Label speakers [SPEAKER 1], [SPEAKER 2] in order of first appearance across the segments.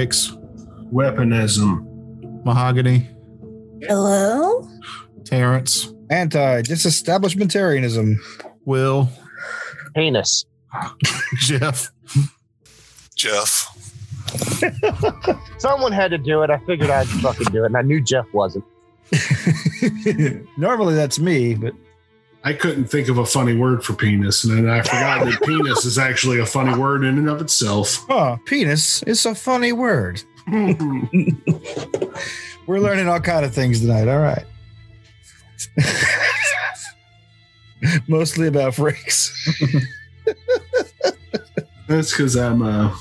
[SPEAKER 1] Frakes,
[SPEAKER 2] Weaponism.
[SPEAKER 1] Mahogany,
[SPEAKER 3] Hello?
[SPEAKER 1] Terrence,
[SPEAKER 4] Anti disestablishmentarianism.
[SPEAKER 1] Will,
[SPEAKER 5] Penis.
[SPEAKER 1] Jeff.
[SPEAKER 6] Jeff.
[SPEAKER 5] Someone had to do it. I figured I'd fucking do it, and I knew Jeff wasn't.
[SPEAKER 4] Normally that's me, but
[SPEAKER 2] I couldn't think of a funny word for penis, and then I forgot that penis is actually a funny word in and of itself.
[SPEAKER 4] oh, penis is a funny word. We're learning all kind of things tonight. All right. Mostly about freaks.
[SPEAKER 2] That's because I'm, uh,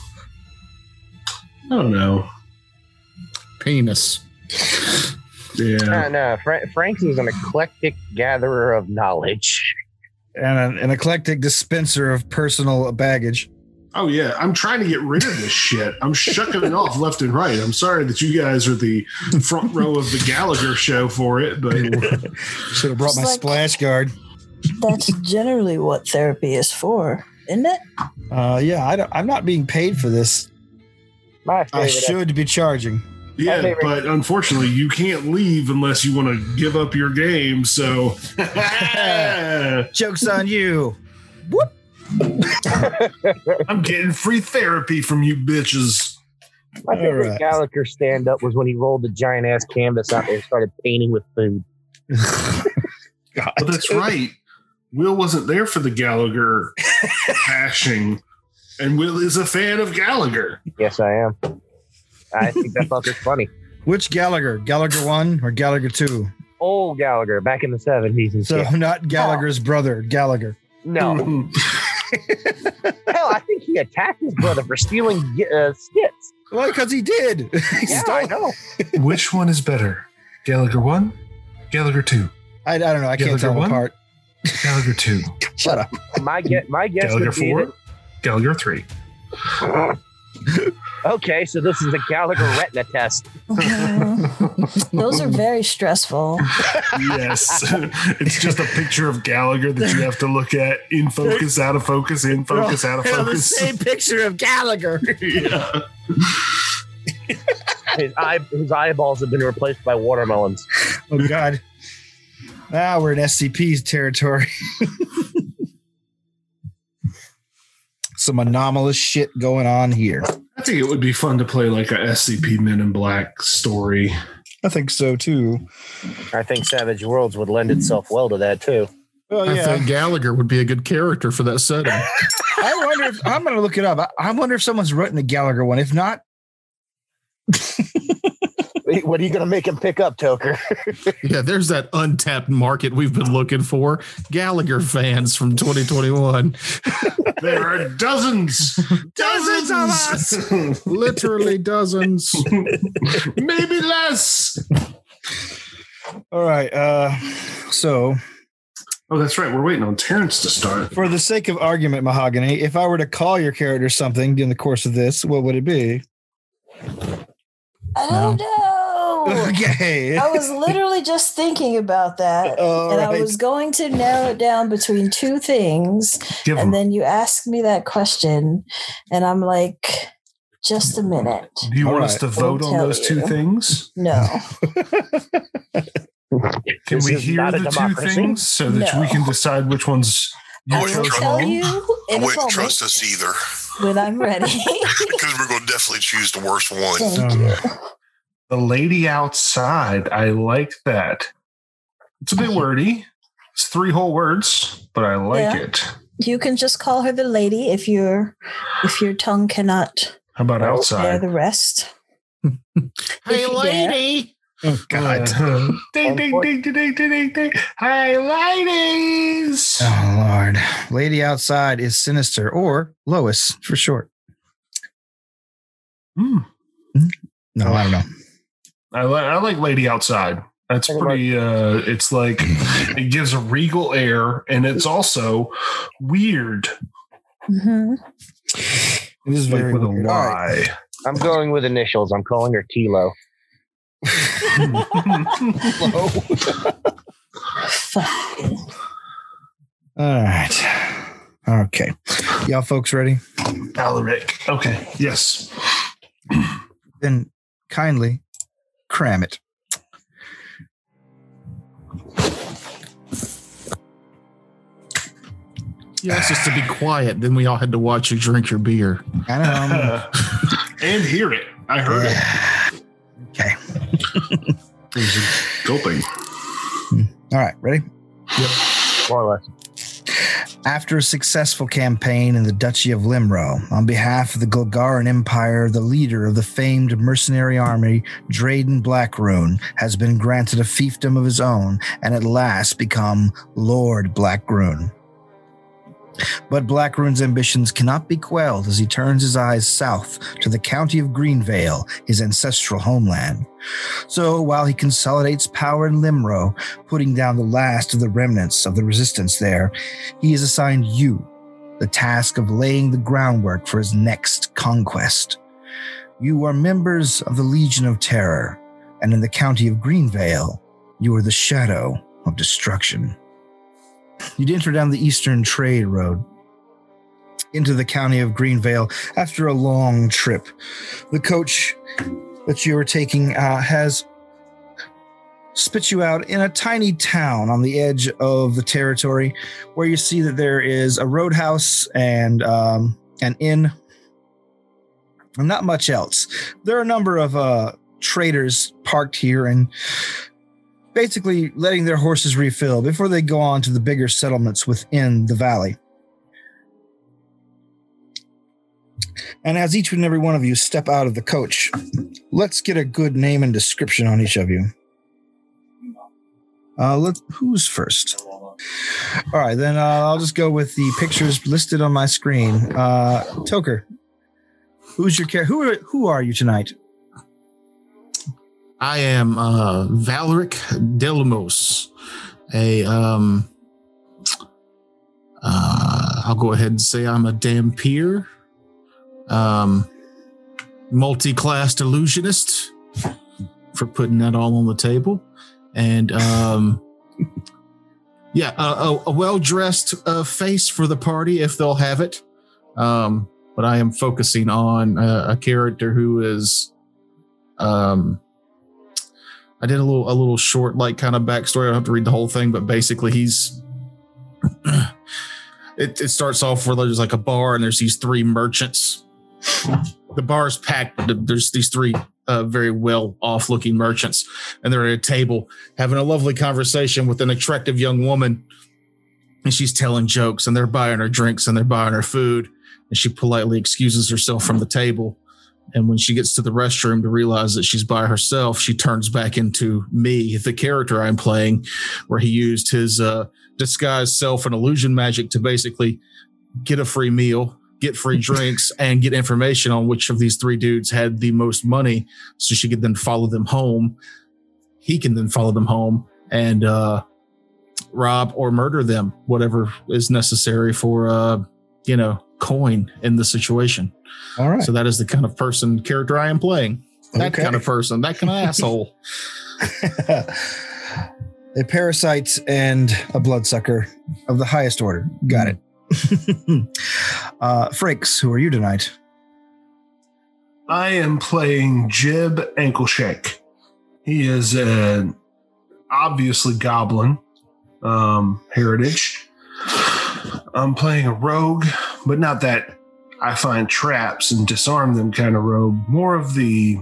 [SPEAKER 2] I don't know.
[SPEAKER 1] Penis.
[SPEAKER 2] Yeah.
[SPEAKER 5] Uh, no, Fra- Franks is an eclectic gatherer of knowledge.
[SPEAKER 4] and an, an eclectic dispenser of personal baggage.
[SPEAKER 2] Oh yeah, I'm trying to get rid of this shit. I'm shucking it off left and right. I'm sorry that you guys are the front row of the Gallagher show for it, but
[SPEAKER 4] Should have brought my
[SPEAKER 3] like-
[SPEAKER 4] splash guard.
[SPEAKER 3] That's generally what therapy is for, isn't it?
[SPEAKER 4] Uh, yeah, I don't, I'm not being paid for this.
[SPEAKER 5] My
[SPEAKER 4] I
[SPEAKER 5] favorite.
[SPEAKER 4] should be charging.
[SPEAKER 2] Yeah, but unfortunately, you can't leave unless you want to give up your game. So,
[SPEAKER 4] Joke's on you.
[SPEAKER 2] I'm getting free therapy from you bitches.
[SPEAKER 5] My favorite
[SPEAKER 4] All right.
[SPEAKER 5] Gallagher stand up was when he rolled the giant ass canvas out there and started painting with food.
[SPEAKER 4] God.
[SPEAKER 2] But that's right. Will wasn't there for the Gallagher bashing, and Will is a fan of Gallagher.
[SPEAKER 5] Yes, I am. I think that fucker's funny.
[SPEAKER 4] Which Gallagher? Gallagher 1 or Gallagher 2?
[SPEAKER 5] Old Gallagher back in the 70s and
[SPEAKER 4] So
[SPEAKER 5] shit.
[SPEAKER 4] not Gallagher's brother, Gallagher.
[SPEAKER 5] No. Hell, I think he attacked his brother for stealing uh, skits.
[SPEAKER 4] Well, because he did. He
[SPEAKER 5] Yeah,
[SPEAKER 4] stole-
[SPEAKER 5] I know.
[SPEAKER 2] Which one is better? Gallagher 1? Gallagher 2?
[SPEAKER 4] I, I don't know. I can't tell them
[SPEAKER 2] one?
[SPEAKER 4] apart.
[SPEAKER 2] Gallagher 2?
[SPEAKER 4] Shut up.
[SPEAKER 5] My get my guess
[SPEAKER 2] Gallagher
[SPEAKER 5] would be
[SPEAKER 2] 4? Gallagher 3?
[SPEAKER 5] That, okay, so this is a Gallagher retina test.
[SPEAKER 3] Those are very stressful.
[SPEAKER 2] yes. it's just a picture of Gallagher that you have to look at in focus, out of focus, in focus, out of focus.
[SPEAKER 4] the Same picture of Gallagher.
[SPEAKER 2] yeah.
[SPEAKER 5] His eye his eyeballs have been replaced by watermelons.
[SPEAKER 4] Oh God. Now we're in SCP's territory. Some anomalous shit going on here.
[SPEAKER 2] I think it would be fun to play like a SCP Men in Black story.
[SPEAKER 4] I think so too.
[SPEAKER 5] I think Savage Worlds would lend itself well to that too.
[SPEAKER 4] Well,
[SPEAKER 1] I think Gallagher would be a good character for that setting.
[SPEAKER 4] I wonder if I'm going to look it up. I, I wonder if someone's written a Gallagher one. If not,
[SPEAKER 5] What are you going to make him pick up, Toker?
[SPEAKER 1] yeah, there's that untapped market we've been looking for. Gallagher fans from 2021.
[SPEAKER 2] There are dozens,
[SPEAKER 1] Dozens of
[SPEAKER 2] us,
[SPEAKER 1] Literally dozens.
[SPEAKER 2] maybe less.
[SPEAKER 4] all right. Uh, so,
[SPEAKER 2] Oh, that's right. We're waiting on Terrence to start.
[SPEAKER 4] for the sake of argument, Mahogany, if I were to call your character something in the course of this, what would it be?
[SPEAKER 3] I don't know.
[SPEAKER 4] Okay.
[SPEAKER 3] I was literally just thinking about that.
[SPEAKER 4] All
[SPEAKER 3] and I was going to narrow it down between two things.
[SPEAKER 2] Give him.
[SPEAKER 3] And then you asked me that question. And I'm like, just a minute.
[SPEAKER 2] Do you
[SPEAKER 4] All
[SPEAKER 2] want us to vote
[SPEAKER 3] I'll
[SPEAKER 2] on
[SPEAKER 3] tell
[SPEAKER 2] those two things?
[SPEAKER 3] No.
[SPEAKER 2] Can
[SPEAKER 5] This
[SPEAKER 2] we hear
[SPEAKER 5] not a
[SPEAKER 2] the two things so that
[SPEAKER 3] No.
[SPEAKER 2] we can decide which ones you
[SPEAKER 6] I
[SPEAKER 3] I
[SPEAKER 6] wouldn't
[SPEAKER 3] will
[SPEAKER 6] trust-
[SPEAKER 3] tell
[SPEAKER 2] wrong?
[SPEAKER 3] you
[SPEAKER 6] I
[SPEAKER 3] in a
[SPEAKER 6] wouldn't
[SPEAKER 3] moment
[SPEAKER 6] trust us either
[SPEAKER 3] when I'm ready.
[SPEAKER 6] because we're going to definitely choose the worst one.
[SPEAKER 3] Thank
[SPEAKER 4] Um,
[SPEAKER 3] you.
[SPEAKER 2] The lady outside. I like that. It's a bit mm-hmm. wordy. It's three whole words, but I like
[SPEAKER 3] yeah.
[SPEAKER 2] it.
[SPEAKER 3] You can just call her the lady if your if your tongue cannot.
[SPEAKER 2] How about outside?
[SPEAKER 3] The rest.
[SPEAKER 1] hey, lady.
[SPEAKER 4] Oh, God.
[SPEAKER 2] ding, ding, ding, ding, ding, ding, ding. Hi, ladies.
[SPEAKER 4] Oh, Lord. Lady Outside is Sinister, or Lois for short.
[SPEAKER 2] Hmm. hmm?
[SPEAKER 4] No, I don't know.
[SPEAKER 2] I, li- I like lady outside. That's pretty. Uh, it's like it gives a regal air, and it's also weird,
[SPEAKER 3] Mm-hmm.
[SPEAKER 4] It is
[SPEAKER 2] like
[SPEAKER 4] very
[SPEAKER 2] with a
[SPEAKER 4] weird. All right.
[SPEAKER 2] lie.
[SPEAKER 5] I'm going with initials. I'm calling her Tilo.
[SPEAKER 4] All right. Okay. Y'all folks ready?
[SPEAKER 2] Alaric. Okay. Yes.
[SPEAKER 4] Then kindly cram it.
[SPEAKER 1] You asked us to be quiet, then we all had to watch you drink your beer.
[SPEAKER 4] I know. I'm-
[SPEAKER 2] and hear it. I heard it.
[SPEAKER 4] okay.
[SPEAKER 2] It gulping.
[SPEAKER 4] All right. Ready?
[SPEAKER 5] More or less.
[SPEAKER 4] After a successful campaign in the Duchy of Limro, on behalf of the Golgaran Empire, the leader of the famed mercenary army, Drayden Blackrune, has been granted a fiefdom of his own and at last become Lord Blackrune. But Blackrune's ambitions cannot be quelled as he turns his eyes south to the county of Greenvale, his ancestral homeland. So while he consolidates power in Limro, putting down the last of the remnants of the resistance there, he has assigned you the task of laying the groundwork for his next conquest. You are members of the Legion of Terror, and in the county of Greenvale, you are the shadow of destruction. You'd enter down the eastern trade road into the county of Greenvale after a long trip. The coach that you are taking uh, has spit you out in a tiny town on the edge of the territory where you see that there is a roadhouse and um, an inn and not much else there are a number of uh, traders parked here and basically letting their horses refill before they go on to the bigger settlements within the valley and as each and every one of you step out of the coach let's get a good name and description on each of you uh, let who's first? All right, then uh, I'll just go with the pictures listed on my screen. Uh, Toker, who's your care? Who are who are you tonight?
[SPEAKER 1] I am uh, Valeric Delamos, a um, uh, I'll go ahead and say I'm a dhampir, um, multi-class illusionist for putting that all on the table, and um, yeah, a, a, a well-dressed uh, face for the party if they'll have it. Um, but I am focusing on a, a character who is um I did a little a little short like kind of backstory. I don't have to read the whole thing, but basically he's it, it starts off where there's like a bar and there's these three merchants. The bar is packed, there's these three uh, very well off looking merchants, and they're at a table having a lovely conversation with an attractive young woman. And she's telling jokes, and they're buying her drinks and they're buying her food. And she politely excuses herself from the table. And when she gets to the restroom to realize that she's by herself, she turns back into me, the character I'm playing, where he used his uh, disguised self and illusion magic to basically get a free meal, get free drinks, and get information on which of these three dudes had the most money so she could then follow them home. He can then follow them home and uh, rob or murder them, whatever is necessary for, uh, you know, coin in the situation.
[SPEAKER 4] All right.
[SPEAKER 1] So that is the kind of person character I am playing. That
[SPEAKER 4] Okay.
[SPEAKER 1] kind of person, that kind of asshole.
[SPEAKER 4] a parasite and a bloodsucker of the highest order. Got it. uh, Frakes, who are you tonight?
[SPEAKER 2] I am playing Jib Ankleshake. He is an obviously goblin um, heritage. I'm playing a rogue, but not that I find traps and disarm them kind of rogue. More of the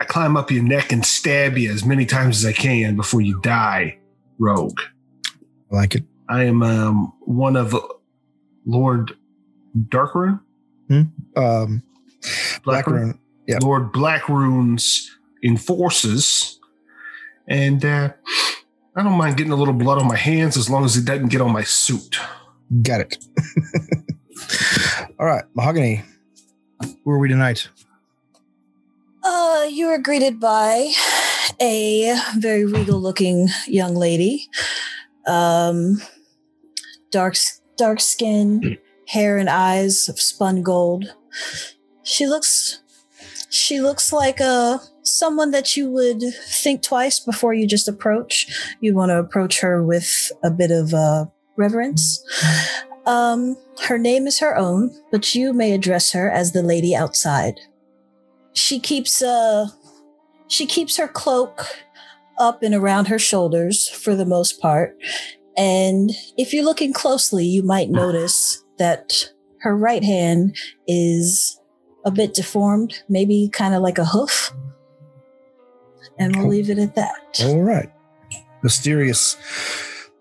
[SPEAKER 2] I climb up your neck and stab you as many times as I can before you die rogue.
[SPEAKER 4] I like it.
[SPEAKER 2] I am um, one of Lord Darkrune?
[SPEAKER 4] Um, Blackrune. yeah.
[SPEAKER 2] Lord Blackrune's enforces. And uh, I don't mind getting a little blood on my hands as long as it doesn't get on my suit.
[SPEAKER 4] Got it. All right, Mahogany. Who are we tonight?
[SPEAKER 3] Uh, you are greeted by a very regal looking young lady. Um, dark, dark skin, hair and eyes of spun gold. She looks, she looks like a someone that you would think twice before you just approach. You want to approach her with a bit of uh, reverence. Um, her name is her own, but you may address her as the lady outside. she keeps uh she keeps her cloak up and around her shoulders for the most part. And if you're looking closely, you might notice that her right hand is a bit deformed, maybe kind of like a hoof. And we'll leave it at that.
[SPEAKER 4] All right. Mysterious.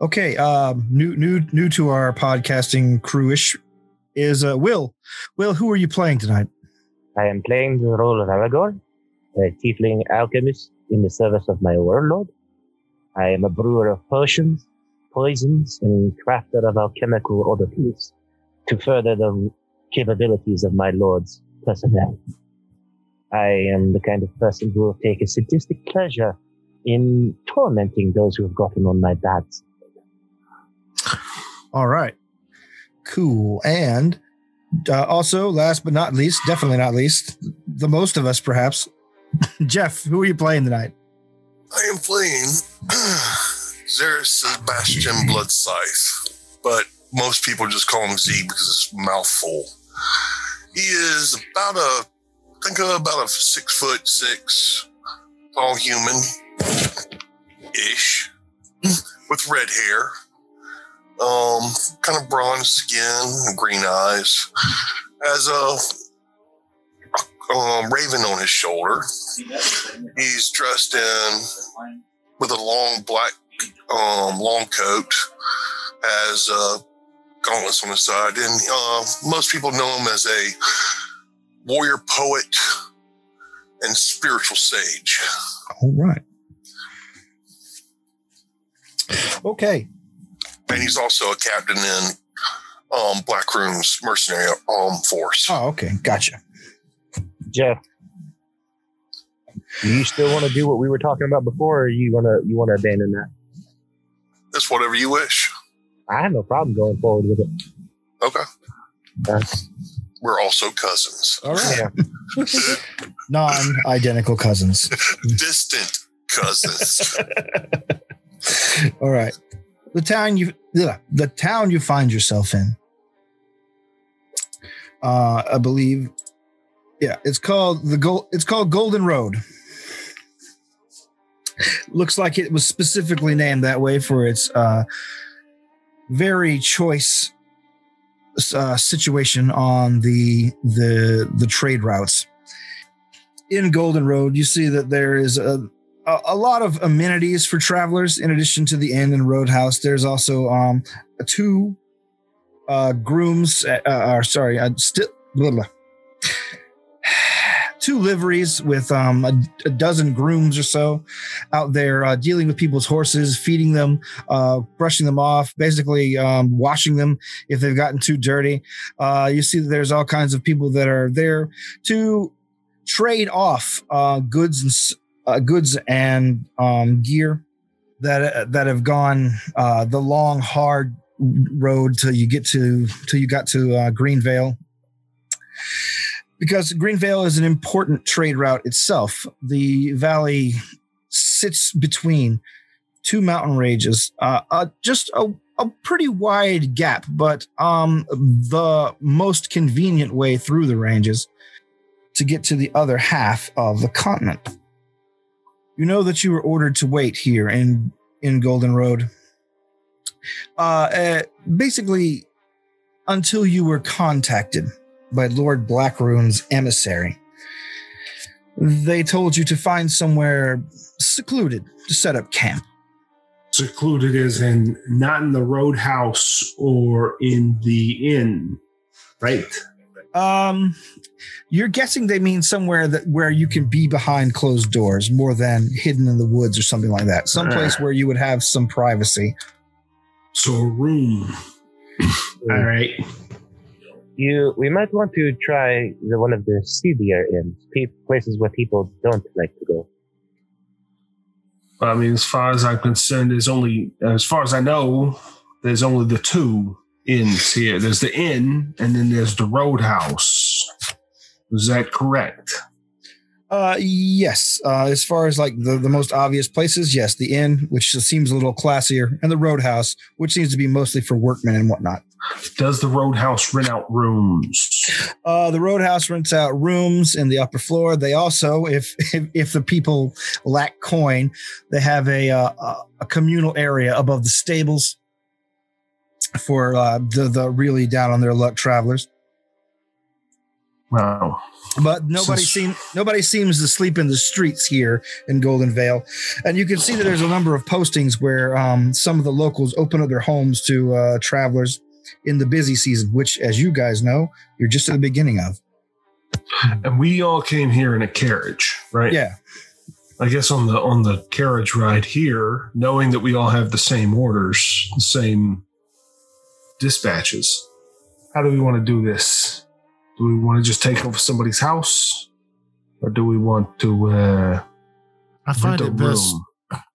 [SPEAKER 4] Okay, um, new new new to our podcasting crewish is uh, Will. Will, who are you playing tonight?
[SPEAKER 5] I am playing the role of Aragorn, a tiefling alchemist in the service of my warlord. I am a brewer of potions, poisons, and crafter of alchemical oddities to further the capabilities of my lord's personnel. I am the kind of person who will take a sadistic pleasure in tormenting those who have gotten on my bad.
[SPEAKER 4] All right. Cool. And uh, also, last but not least, definitely not least, the most of us perhaps, Jeff, who are you playing tonight?
[SPEAKER 6] I am playing Zeris Sebastian Bloodscythe, but most people just call him Z because it's mouthful. He is about a, I think uh, about a six foot six tall human ish with red hair, um, kind of bronze skin, green eyes, has a um, raven on his shoulder. He's dressed in with a long black um, long coat, has uh, gauntlets on his side, and uh, most people know him as a warrior poet and spiritual sage.
[SPEAKER 4] All right. Okay.
[SPEAKER 6] And he's also a captain in um, Blackrune's mercenary um, force.
[SPEAKER 4] Oh, okay. Gotcha.
[SPEAKER 5] Jeff, do you still want to do what we were talking about before, or you want to you want to abandon that?
[SPEAKER 6] It's whatever you wish.
[SPEAKER 5] I have no problem going forward with it.
[SPEAKER 6] Okay.
[SPEAKER 5] That's,
[SPEAKER 6] We're also cousins.
[SPEAKER 4] All right.
[SPEAKER 5] yeah.
[SPEAKER 4] Non identical cousins.
[SPEAKER 6] Distant cousins.
[SPEAKER 4] All right. The town you ugh, the town you find yourself in. Uh I believe yeah, it's called the gold it's called Golden Road. Looks like it was specifically named that way for its uh very choice uh, situation on the the the trade routes. In Golden Road, you see that there is a a, a lot of amenities for travelers in addition to the inn and roadhouse there's also um two uh grooms uh, uh or sorry uh, still blah, blah. two liveries with um a, a dozen grooms or so out there uh, dealing with people's horses feeding them uh brushing them off basically um washing them if they've gotten too dirty uh you see that there's all kinds of people that are there to trade off uh goods and uh, goods and um, gear that that have gone uh, the long hard road till you get to till you got to uh, Greenvale because Greenvale is an important trade route itself. The valley sits between two mountain ranges, uh, uh, just a, a pretty wide gap, but um, the most convenient way through the ranges to get to the other half of the continent. You know that you were ordered to wait here in in Golden Road. Uh, uh, basically, until you were contacted by Lord Blackrune's emissary, they told you to find somewhere secluded to set up camp.
[SPEAKER 2] Secluded as in not in the roadhouse or in the inn, right?
[SPEAKER 4] Um, you're guessing they mean somewhere that where you can be behind closed doors more than hidden in the woods or something like that. Someplace where you would have some privacy.
[SPEAKER 2] So a room. All right.
[SPEAKER 5] You, we might want to try the, one of the seedier inns, pe- places where people don't like to go.
[SPEAKER 2] I mean, as far as I'm concerned, there's only, as far as I know, there's only the two inns here. There's the inn, and then there's the roadhouse. Is that correct?
[SPEAKER 4] Uh, yes. Uh, as far as like the, the most obvious places, yes, the inn, which seems a little classier, and the roadhouse, which seems to be mostly for workmen and whatnot.
[SPEAKER 2] Does the roadhouse rent out rooms?
[SPEAKER 4] Uh, the Roadhouse rents out rooms in the upper floor. They also, if if, if the people lack coin, they have a uh, a- a communal area above the stables for uh, the the really down on their luck travelers.
[SPEAKER 2] Wow.
[SPEAKER 4] But nobody
[SPEAKER 2] Since-
[SPEAKER 4] seem nobody seems to sleep in the streets here in Golden Vale, and you can see that there's a number of postings where um, some of the locals open up their homes to uh, travelers in the busy season, which, as you guys know, you're just at the beginning of.
[SPEAKER 2] And we all came here in a carriage, right?
[SPEAKER 4] Yeah,
[SPEAKER 2] I guess on the on the carriage ride here, knowing that we all have the same orders, the same dispatches. How do we want to do this? Do we want to just take over somebody's house, or do we want to uh,
[SPEAKER 1] I find it best.
[SPEAKER 2] room?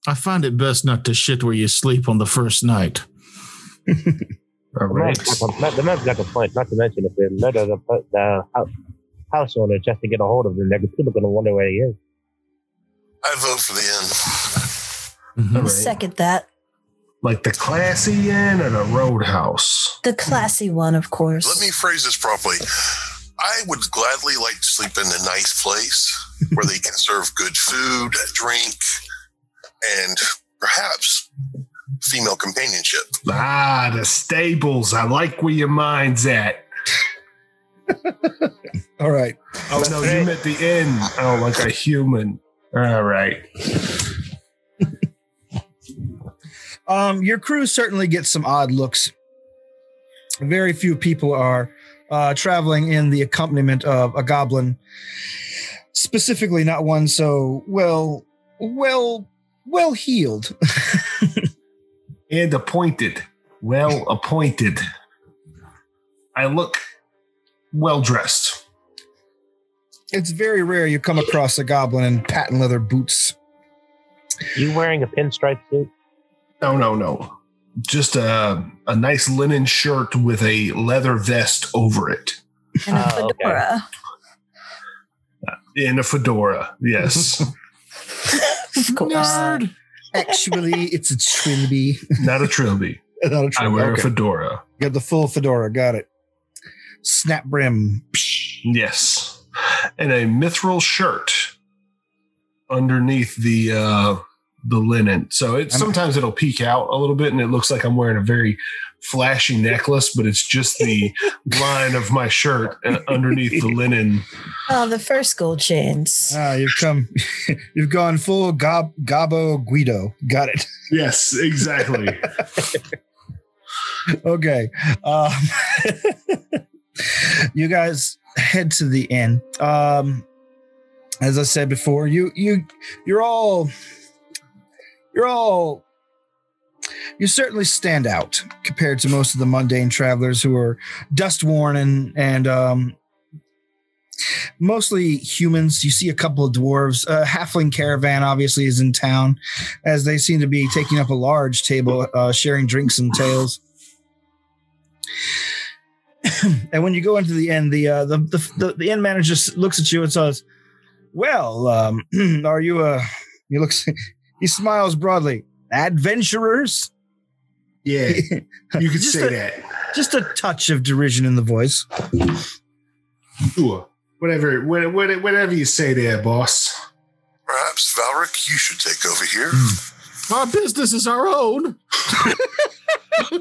[SPEAKER 1] I find it best not to shit where you sleep on the first night.
[SPEAKER 2] All
[SPEAKER 5] The man's got a- not- the man's got a point. Not to mention, if they murder the, per- the house, house owner just to get a hold of him, they're people going to wonder where he is.
[SPEAKER 6] I vote for the inn.
[SPEAKER 1] Mhm.
[SPEAKER 2] All right.
[SPEAKER 3] Second that.
[SPEAKER 2] Like the classy inn or the roadhouse?
[SPEAKER 3] The classy one, of course.
[SPEAKER 6] Let me phrase this properly. I would gladly like to sleep in a nice place where they can serve good food, drink, and perhaps female companionship.
[SPEAKER 2] Ah, the stables. I like where your mind's at.
[SPEAKER 4] all right.
[SPEAKER 2] Oh no, you meant the inn. Oh, like a human. All right.
[SPEAKER 4] Um, your crew certainly gets some odd looks. Very few people are uh, traveling in the accompaniment of a goblin, specifically not one so well, well, well healed.
[SPEAKER 2] and appointed. Well appointed. I look well dressed.
[SPEAKER 4] it's very rare you come across a goblin in patent leather boots.
[SPEAKER 5] You wearing a pinstripe suit?
[SPEAKER 2] No, no, no. Just a, a nice linen shirt with a leather vest over it.
[SPEAKER 3] and a
[SPEAKER 5] Oh, okay.
[SPEAKER 3] fedora.
[SPEAKER 2] In a fedora, yes.
[SPEAKER 3] Of course.
[SPEAKER 1] Nerd.
[SPEAKER 4] Actually, it's a trilby,
[SPEAKER 2] Not a trilby.
[SPEAKER 4] not a
[SPEAKER 2] I
[SPEAKER 4] trilby.
[SPEAKER 2] I wear
[SPEAKER 4] Okay.
[SPEAKER 2] a fedora.
[SPEAKER 4] Got the full fedora. Got it. Snap brim.
[SPEAKER 2] Yes. And a mithril shirt underneath the uh the linen. So it sometimes it'll peek out a little bit and it looks like I'm wearing a very flashy necklace, but it's just the line of my shirt uh, underneath the linen.
[SPEAKER 3] Oh, the first gold chains.
[SPEAKER 4] Ah, you've come. You've gone full gob Gabo Guido. Got it.
[SPEAKER 2] Yes, exactly.
[SPEAKER 4] okay. Um, you guys head to the inn. Um, as I said before, you you you're all you're all you certainly stand out compared to most of the mundane travelers who are dust worn and and um mostly humans you see a couple of dwarves a halfling caravan obviously is in town as they seem to be taking up a large table uh, sharing drinks and tales and when you go into the inn, the uh, the, the the the inn manager looks at you and says, "Well, um, are you a?" He looks. He smiles broadly. Adventurers.
[SPEAKER 2] Yeah, you could say
[SPEAKER 4] a-
[SPEAKER 2] that.
[SPEAKER 4] Just a touch of derision in the voice.
[SPEAKER 2] Sure. Whatever, wha- wha- whatever you say there, boss.
[SPEAKER 6] Perhaps Valric, you should take over here.
[SPEAKER 1] Our business is our own.
[SPEAKER 6] All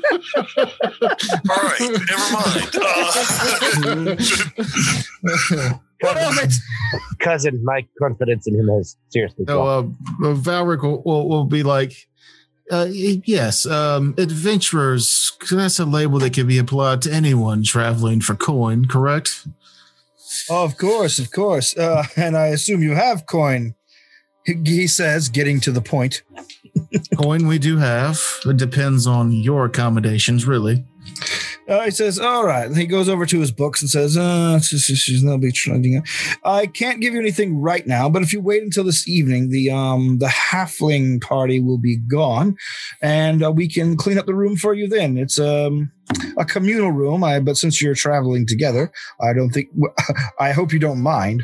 [SPEAKER 6] right, never mind. Uh,
[SPEAKER 4] What of it?
[SPEAKER 5] Cousin, my confidence in him has seriously
[SPEAKER 1] No,
[SPEAKER 5] dropped.
[SPEAKER 1] uh, uh, Valric will, will, will be like, uh, yes, um, adventurers. That's a label that can be applied to anyone traveling for coin, correct?
[SPEAKER 4] Of course, of course. Uh, and I assume you have coin. He, he says, getting to the point.
[SPEAKER 1] coin we do have. It depends on your accommodations, really.
[SPEAKER 4] Uh, he says, "All right." And he goes over to his books and says, "Uh, she's, not be trying. I can't give you anything right now, but if you wait until this evening, the um the halfling party will be gone, and uh, we can clean up the room for you. Then it's um a communal room. I but since you're traveling together, I don't think. I hope you don't mind.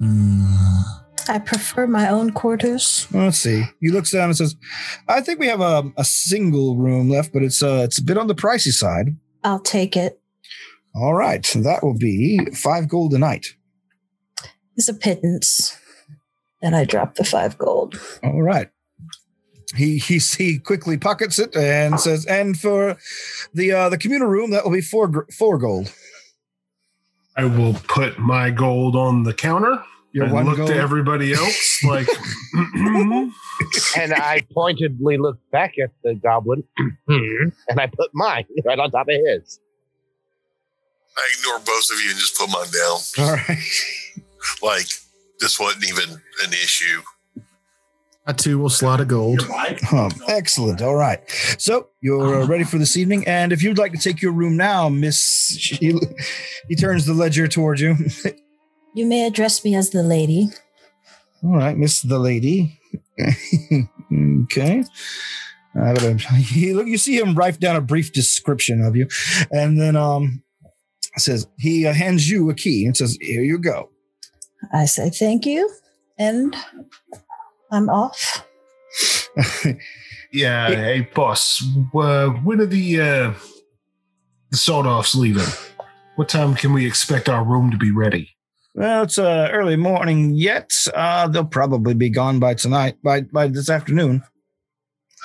[SPEAKER 1] Mm,
[SPEAKER 3] I prefer my own quarters.
[SPEAKER 4] Let's see. He looks down and says, "I think we have a, a single room left, but it's uh it's a bit on the pricey side."
[SPEAKER 3] I'll take it.
[SPEAKER 4] All right. So that will be five gold a night.
[SPEAKER 3] It's a pittance. Then I drop the five gold.
[SPEAKER 4] All right. He he he quickly pockets it and says, "And for the uh, the communal room, that will be four four gold.
[SPEAKER 2] I will put my gold on the counter
[SPEAKER 4] Your
[SPEAKER 2] and
[SPEAKER 4] one
[SPEAKER 2] look
[SPEAKER 4] gold.
[SPEAKER 2] to everybody else like,
[SPEAKER 5] and I pointedly looked back at the goblin, and I put mine right on top of his.
[SPEAKER 6] I ignore both of you and just put mine down.
[SPEAKER 4] All right.
[SPEAKER 6] Like this wasn't even an issue.
[SPEAKER 1] I too will slot a gold.
[SPEAKER 4] Um, excellent. All right. So you're uh, ready for this evening, and if you'd like to take your room now, Miss, he, he turns the ledger towards you.
[SPEAKER 3] You may address me as the lady.
[SPEAKER 4] All right, Miss the lady. okay. But, um, he, look, you see him write down a brief description of you, and then um says he uh, hands you a key and says, "Here you go."
[SPEAKER 3] I say thank you, and I'm off.
[SPEAKER 2] yeah, hey boss, uh, when are the uh, the sawed offs leaving? What time can we expect our room to be ready?
[SPEAKER 4] Well, it's uh, early morning yet. Uh, they'll probably be gone by tonight, by by this afternoon.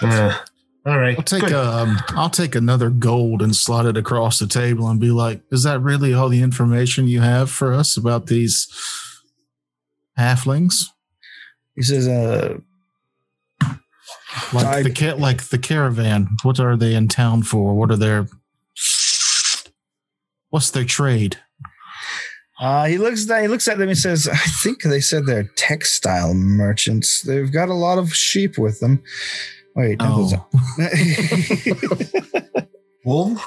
[SPEAKER 2] Uh, all right,
[SPEAKER 1] I'll take
[SPEAKER 2] good.
[SPEAKER 1] um I'll take another gold and slot it across the table and be like, is that really all the information you have for us about these halflings?
[SPEAKER 4] He says, "Uh,
[SPEAKER 1] Like
[SPEAKER 4] I-
[SPEAKER 1] the ca- like the caravan. What are they in town for? What are their what's their trade?
[SPEAKER 4] Uh, he looks he looks at them and says, I think they said they're textile merchants. They've got a lot of sheep with them. Wait, that
[SPEAKER 1] Oh,
[SPEAKER 2] wool.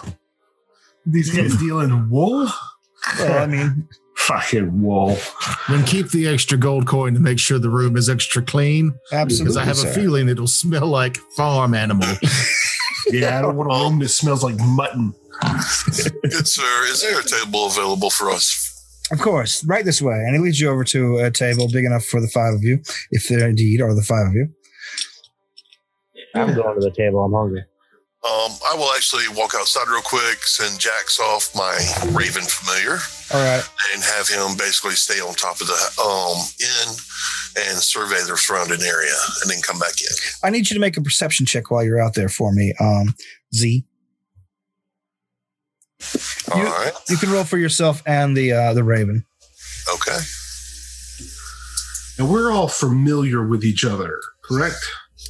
[SPEAKER 2] These guys dealing in wool?
[SPEAKER 4] well, I mean,
[SPEAKER 2] Fucking wool.
[SPEAKER 1] then keep the extra gold coin to make sure the room is extra clean.
[SPEAKER 4] absolutely.
[SPEAKER 1] Because I have
[SPEAKER 4] sir.
[SPEAKER 1] a feeling it'll smell like farm animal.
[SPEAKER 2] Yeah, I don't want a room that smells like mutton.
[SPEAKER 6] Good sir, is there a table available for us?
[SPEAKER 4] Of course, right this way. And he leads you over to a table big enough for the five of you, if there indeed are the five of you.
[SPEAKER 5] I'm going to the table. I'm hungry.
[SPEAKER 6] Um, I will actually walk outside real quick, send Jax off my Raven familiar,
[SPEAKER 4] All right.
[SPEAKER 6] and have him basically stay on top of the um inn and survey the surrounding area, and then come back in.
[SPEAKER 4] I need you to make a perception check while you're out there for me. Um, Z.
[SPEAKER 6] All
[SPEAKER 4] You-
[SPEAKER 6] right.
[SPEAKER 4] You can roll for yourself and the uh, the Raven.
[SPEAKER 6] Okay.
[SPEAKER 2] And we're all familiar with each other, correct?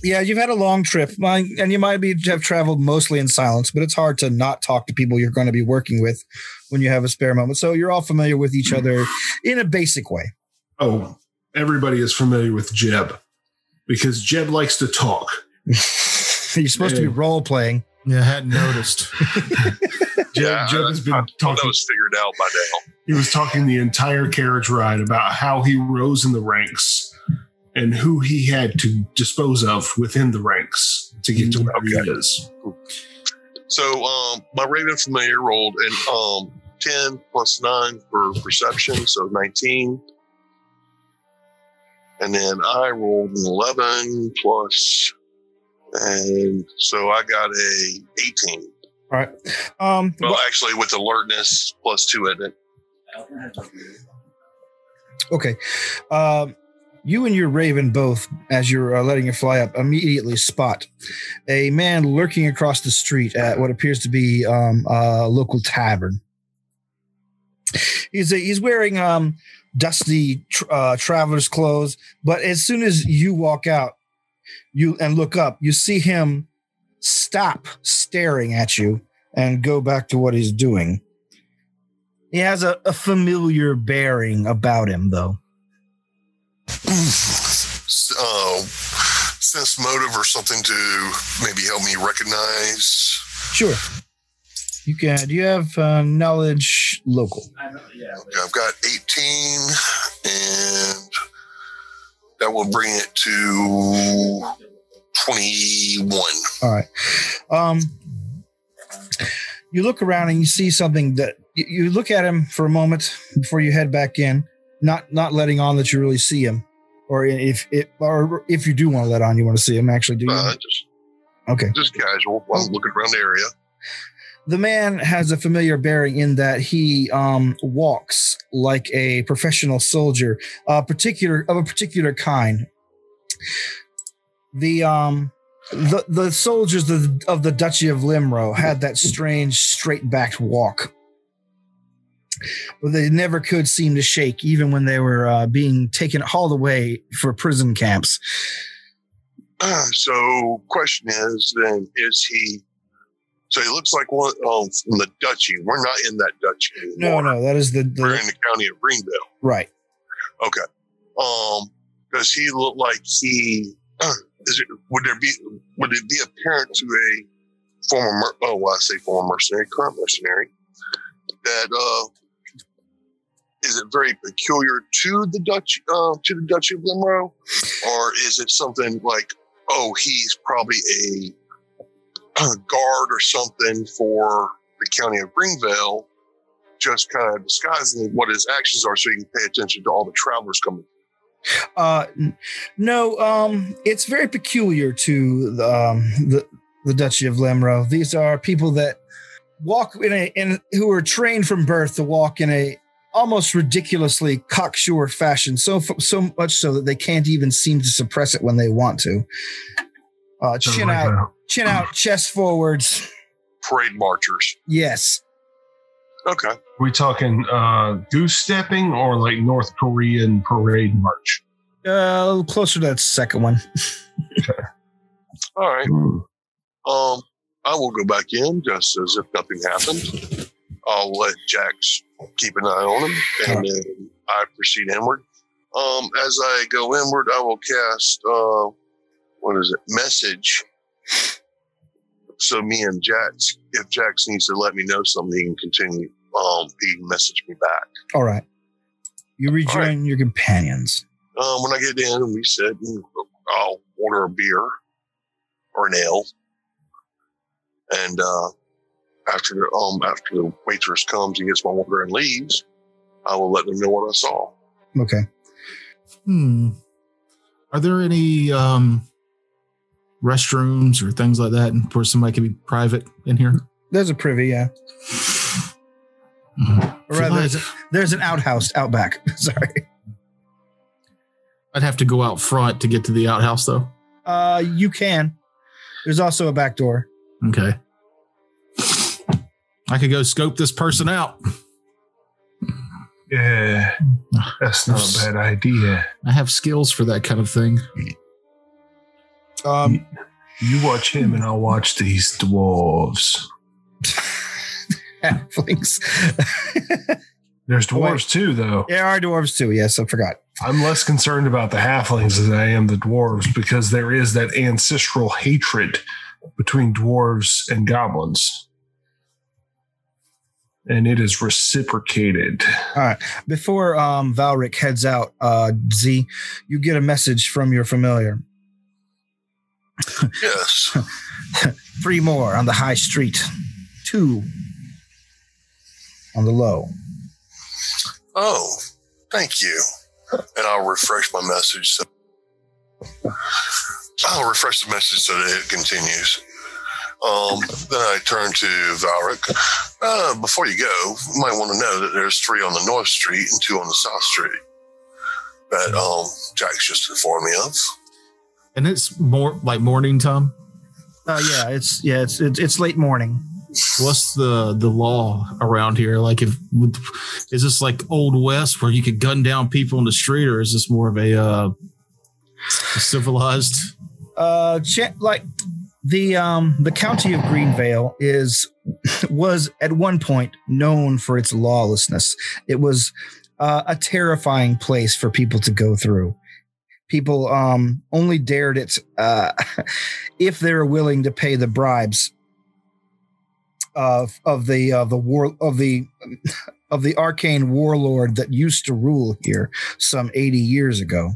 [SPEAKER 4] Yeah, you've had a long trip, and you might be have traveled mostly in silence, but it's hard to not talk to people you're going to be working with when you have a spare moment. So you're all familiar with each other in a basic way.
[SPEAKER 2] Oh, everybody is familiar with Jeb because Jeb likes to talk.
[SPEAKER 4] you're supposed to be role playing.
[SPEAKER 1] Yeah, I hadn't noticed.
[SPEAKER 2] Jeb,
[SPEAKER 6] Yeah,
[SPEAKER 2] Jeb has been
[SPEAKER 6] I thought that was figured out by now.
[SPEAKER 2] He was talking the entire carriage ride about how he rose in the ranks and who he had to dispose of within the ranks to get to where he is.
[SPEAKER 6] So um, my Raven familiar rolled an um ten plus nine for perception, so nineteen. And then I rolled an eleven plus, and so I got a eighteen.
[SPEAKER 4] All right. Um,
[SPEAKER 6] Well, actually, with alertness plus two in it.
[SPEAKER 4] Okay. Um, you and your raven both, as you're uh, letting it fly up, immediately spot a man lurking across the street at what appears to be um, a local tavern. He's a, he's wearing um, dusty tr- uh, traveler's clothes, but as soon as you walk out, you and look up, you see him stop staring at you and go back to what he's doing. He has a, a familiar bearing about him, though.
[SPEAKER 6] uh, sense motive or something to maybe help me recognize.
[SPEAKER 4] Sure. You can. Do you have uh, knowledge local?
[SPEAKER 6] Okay, I've got 18, and that will bring it to 21.
[SPEAKER 4] All right. Um, you look around and you see something that you, look at him for a moment before you head back in, not not letting on that you really see him, or if it or if you do want to let on, you want to see him. Actually, do you?
[SPEAKER 6] Uh, just,
[SPEAKER 4] okay.
[SPEAKER 6] just casual. I'm looking around the area.
[SPEAKER 4] The man has a familiar bearing in that he um, walks like a professional soldier, a particular of a particular kind. The um, the the soldiers of the, of the Duchy of Limro had that strange straight backed walk, but they never could seem to shake, even when they were uh, being taken hauled away for prison camps.
[SPEAKER 6] So, question is then, is he? So he looks like one um, from the duchy. We're not in that duchy
[SPEAKER 4] No,
[SPEAKER 6] anymore.
[SPEAKER 4] no, no, that is the,
[SPEAKER 6] We're in the county of Greenvale.
[SPEAKER 4] right.
[SPEAKER 6] Okay. Um, does he look like he? Is it? Would there be? Would it be apparent to a former? Mer- oh, well, I say former mercenary, current mercenary, that uh, is it very peculiar to the Dutch, uh, to the Duchy of Limro, or is it something like, oh, he's probably a guard or something for the county of Greenvale, just kind of disguising what his actions are, so you can pay attention to all the travelers coming.
[SPEAKER 4] Uh, no, um, it's very peculiar to the, um, the the Duchy of Lemro. These are people that walk in a in who are trained from birth to walk in a almost ridiculously cocksure fashion. So so much so that they can't even seem to suppress it when they want to. Uh,
[SPEAKER 2] So
[SPEAKER 4] chin
[SPEAKER 2] like
[SPEAKER 4] out,
[SPEAKER 2] a-
[SPEAKER 4] chin out, chest forwards.
[SPEAKER 6] Parade marchers.
[SPEAKER 4] Yes.
[SPEAKER 6] Okay.
[SPEAKER 2] we talking uh, goose stepping or like North Korean parade march?
[SPEAKER 4] Uh, a little closer to that second one. okay.
[SPEAKER 6] All right. Um, I will go back in just as if nothing happened. I'll let Jax keep an eye on him, and then I proceed inward. Um, as I go inward, I will cast uh, what is it? Message. So me and Jax, if Jax needs to let me know something, he can continue. Um, he can message me back.
[SPEAKER 4] All right. You rejoin
[SPEAKER 6] right.
[SPEAKER 4] your companions.
[SPEAKER 6] Um, when I get in and we sit, and I'll order a beer or an ale, and uh, after the um after the waitress comes and gets my order and leaves, I will let them know what I saw.
[SPEAKER 4] Okay.
[SPEAKER 1] Hmm. Are there any um restrooms or things like that and where somebody can be private in here?
[SPEAKER 4] There's a privy, yeah.
[SPEAKER 1] Mhm.
[SPEAKER 4] Or rather,
[SPEAKER 1] Feel
[SPEAKER 4] there's, a, there's an outhouse out back. Sorry.
[SPEAKER 1] I'd have to go out front to get to the outhouse though.
[SPEAKER 4] Uh, you can. There's also a back door.
[SPEAKER 1] Okay. I could go scope this person out.
[SPEAKER 2] Yeah, that's not a bad idea.
[SPEAKER 1] I have skills for that kind of thing.
[SPEAKER 4] Um,
[SPEAKER 2] You watch him and I'll watch these dwarves.
[SPEAKER 4] halflings.
[SPEAKER 2] There's dwarves too, though.
[SPEAKER 4] there are dwarves too. Yes, I forgot.
[SPEAKER 2] I'm less concerned about the halflings than I am the dwarves because there is that ancestral hatred between dwarves and goblins. And it is reciprocated. All right.
[SPEAKER 4] Before um, Valric heads out, uh, Z, you get a message from your familiar.
[SPEAKER 6] Yes.
[SPEAKER 4] Three more on the high street. Two on the low.
[SPEAKER 6] Oh, thank you. And I'll refresh my message. So I'll refresh the message so that it continues. Um, then I turn to Valric. Uh, before you go, you might want to know that there's three on the North Street and two on the South Street that um, Jax just informed me of.
[SPEAKER 1] And it's more like morning time.
[SPEAKER 4] Uh, yeah, it's yeah, it's it's, it's late morning.
[SPEAKER 1] What's the the law around here? Like, if is this like old west where you could gun down people in the street, or is this more of a uh, civilized?
[SPEAKER 4] uh like the um the county of greenvale is was at one point known for its lawlessness it was uh, a terrifying place for people to go through people um only dared it uh if they were willing to pay the bribes of of the uh, the war of the of the arcane warlord that used to rule here some 80 years ago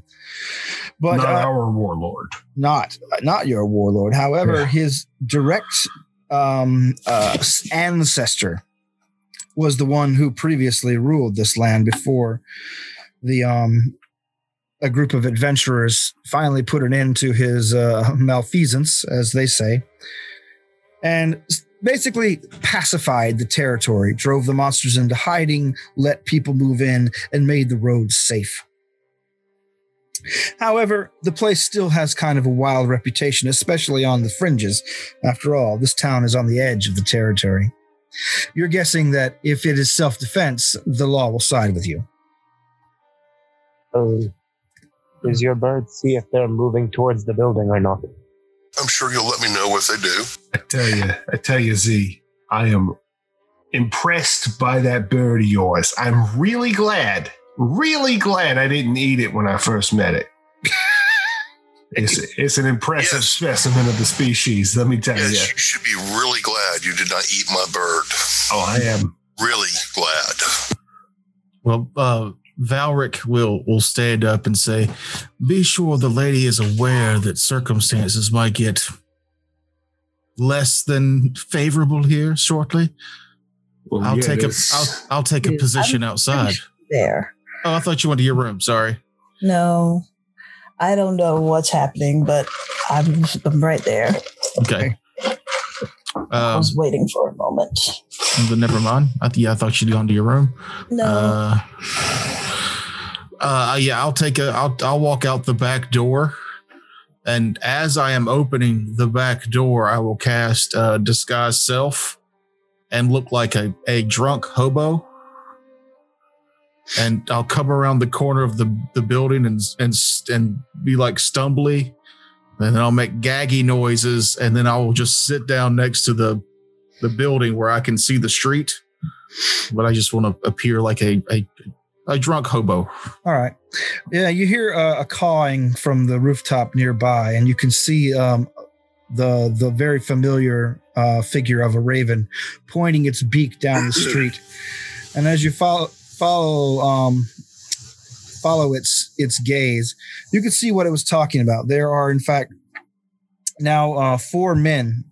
[SPEAKER 4] but
[SPEAKER 2] not
[SPEAKER 4] uh,
[SPEAKER 2] our warlord.
[SPEAKER 4] not not your warlord. However,
[SPEAKER 2] Yeah.
[SPEAKER 4] his direct um, uh, ancestor was the one who previously ruled this land before the um, a group of adventurers finally put an end to his uh, malfeasance, as they say. And basically pacified the territory, drove the monsters into hiding, let people move in, and made the roads safe. However, the place still has kind of a wild reputation, especially on the fringes. After all, this town is on the edge of the territory. You're guessing that if it is self defense, the law will side with you.
[SPEAKER 5] So, does your bird see if they're moving towards the building or not?
[SPEAKER 6] I'm sure you'll let me know if they do.
[SPEAKER 2] I tell you, I tell you, Z, I am impressed by that bird of yours. I'm really glad, really glad I didn't eat it when I first met it. it's, it's an impressive
[SPEAKER 6] Yes.
[SPEAKER 2] specimen of the species, let me tell
[SPEAKER 6] Yes,
[SPEAKER 2] you.
[SPEAKER 6] you should be really glad you did not eat my bird.
[SPEAKER 2] Oh, I am.
[SPEAKER 6] Really glad.
[SPEAKER 1] Well, uh, Valric will will stand up and say, "Be sure the lady is aware that circumstances might get less than favorable here shortly.
[SPEAKER 2] Well,
[SPEAKER 1] I'll
[SPEAKER 2] yeah,
[SPEAKER 1] take a
[SPEAKER 2] this-
[SPEAKER 1] I'll I'll take a position
[SPEAKER 3] I'm-
[SPEAKER 1] outside.
[SPEAKER 3] There.
[SPEAKER 1] Oh, I thought you went to your room. Sorry.
[SPEAKER 3] No, I don't know what's happening, but I'm, I'm right there.
[SPEAKER 1] Okay.
[SPEAKER 3] I
[SPEAKER 1] Um,
[SPEAKER 3] was waiting for a moment.
[SPEAKER 1] but never mind. I th- yeah, I thought you'd gone to your room.
[SPEAKER 3] No,
[SPEAKER 1] Uh, uh, yeah, I'll take a. I'll I'll walk out the back door, and as I am opening the back door, I will cast uh, disguise self, and look like a a drunk hobo. And I'll come around the corner of the the building and and and be like stumbly, and then I'll make gaggy noises, and then I will just sit down next to the the building where I can see the street but I just want to appear like a a, a drunk hobo.
[SPEAKER 4] All right. Yeah, you hear uh, a cawing from the rooftop nearby, and you can see um, the the very familiar uh, figure of a raven pointing its beak down the street. And as you follow follow um, follow its its gaze, you can see what it was talking about. There are, in fact, now uh, four men,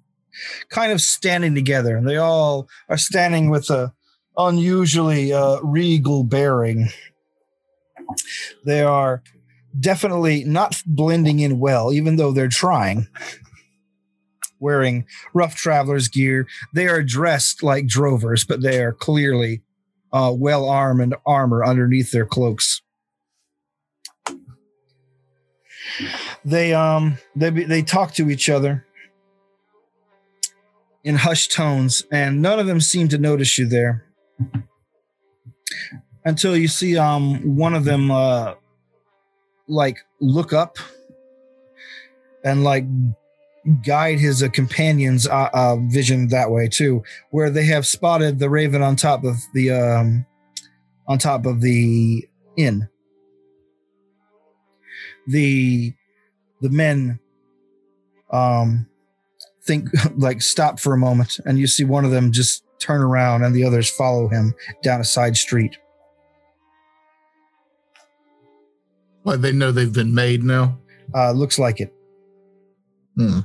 [SPEAKER 4] kind of standing together, and they all are standing with a unusually uh, regal bearing. They are definitely not blending in well, even though they're trying. Wearing rough traveler's gear, they are dressed like drovers, but they are clearly uh, well armed and armor underneath their cloaks. They um they they talk to each other in hushed tones, and none of them seem to notice you there until you see um one of them uh like look up and like guide his uh, companions uh, uh vision that way too where they have spotted the raven on top of the um on top of the inn. The the men um think like stop for a moment and you see one of them just turn around and the others follow him down a side street
[SPEAKER 1] Like they know they've been made now.
[SPEAKER 4] uh looks like it
[SPEAKER 1] Hmm.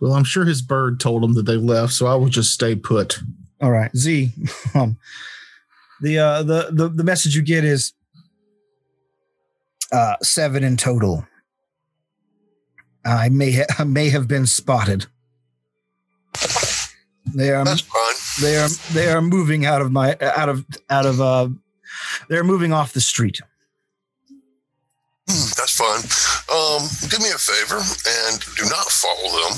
[SPEAKER 1] Well, I'm sure his bird told him that they left, so I will just stay put.
[SPEAKER 4] all right z um the uh the the, the message you get is uh seven in total i may ha- I may have been spotted they are
[SPEAKER 6] That's fine.
[SPEAKER 4] they are they are moving out of my out of out of uh they're moving off the street
[SPEAKER 6] Hmm, That's fine. Um, do me a favor and do not follow them,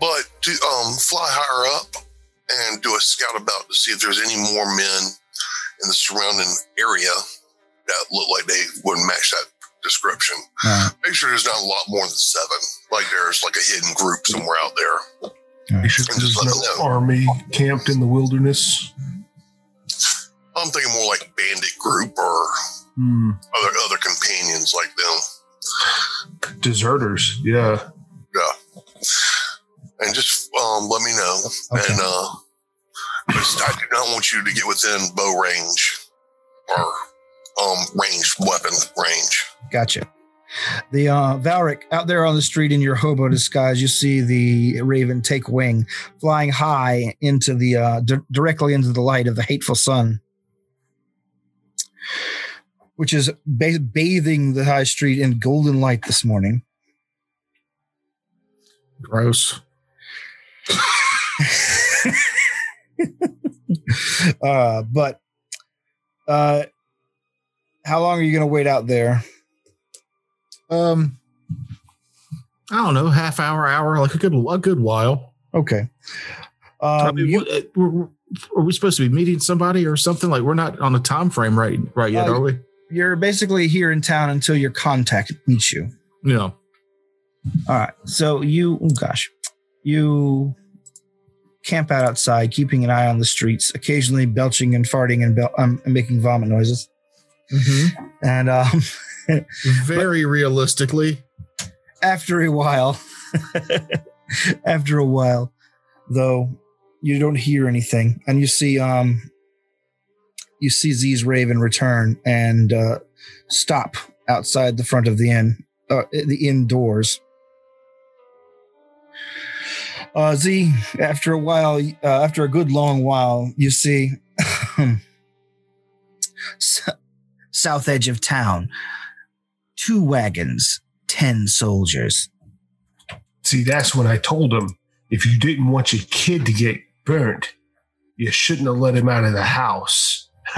[SPEAKER 6] but do um fly higher up and do a scout about to see if there's any more men in the surrounding area that look like they wouldn't match that description.
[SPEAKER 4] Uh,
[SPEAKER 6] Make sure there's not a lot more than seven. Like there's like a hidden group somewhere out there.
[SPEAKER 2] Make sure there's no
[SPEAKER 6] know.
[SPEAKER 2] army camped in the wilderness.
[SPEAKER 6] I'm thinking more like bandit group or
[SPEAKER 2] Hmm.
[SPEAKER 6] other other companions like them.
[SPEAKER 2] Deserters. Yeah. Yeah.
[SPEAKER 6] And just um, let me know.
[SPEAKER 4] Okay.
[SPEAKER 6] And uh, just- I do not want you to get within bow range or um, range weapon range.
[SPEAKER 4] Gotcha. The uh, Valric out there on the street in your hobo disguise, you see the Raven take wing, flying high into the uh, di- directly into the light of the hateful sun, which is ba- bathing the high street in golden light this morning.
[SPEAKER 1] Gross.
[SPEAKER 4] uh, but uh, how long are you going to wait out there?
[SPEAKER 1] Um, I don't know, half hour, hour, like a good a good while.
[SPEAKER 4] Okay.
[SPEAKER 1] I
[SPEAKER 4] Um,
[SPEAKER 1] mean,
[SPEAKER 4] you-
[SPEAKER 1] what, uh, we're- are we supposed to be meeting somebody or something? Like we're not on a time frame right right yet,
[SPEAKER 4] Uh,
[SPEAKER 1] are we?
[SPEAKER 4] you're basically here in town until your contact meets you.
[SPEAKER 1] Yeah.
[SPEAKER 4] All right. So you, oh gosh, you camp out outside, keeping an eye on the streets, occasionally belching and farting and, bel- um, and making vomit noises. And um,
[SPEAKER 1] Very realistically.
[SPEAKER 4] after a while, after a while, though, you don't hear anything, and you see um, you see Z's Raven return and uh, stop outside the front of the inn, uh, the inn doors. Uh, Z, after a while, uh, after a good long while, you see south edge of town, two wagons, ten soldiers.
[SPEAKER 2] See, that's when I told him if you didn't want your kid to get burnt, you shouldn't have let him out of the house.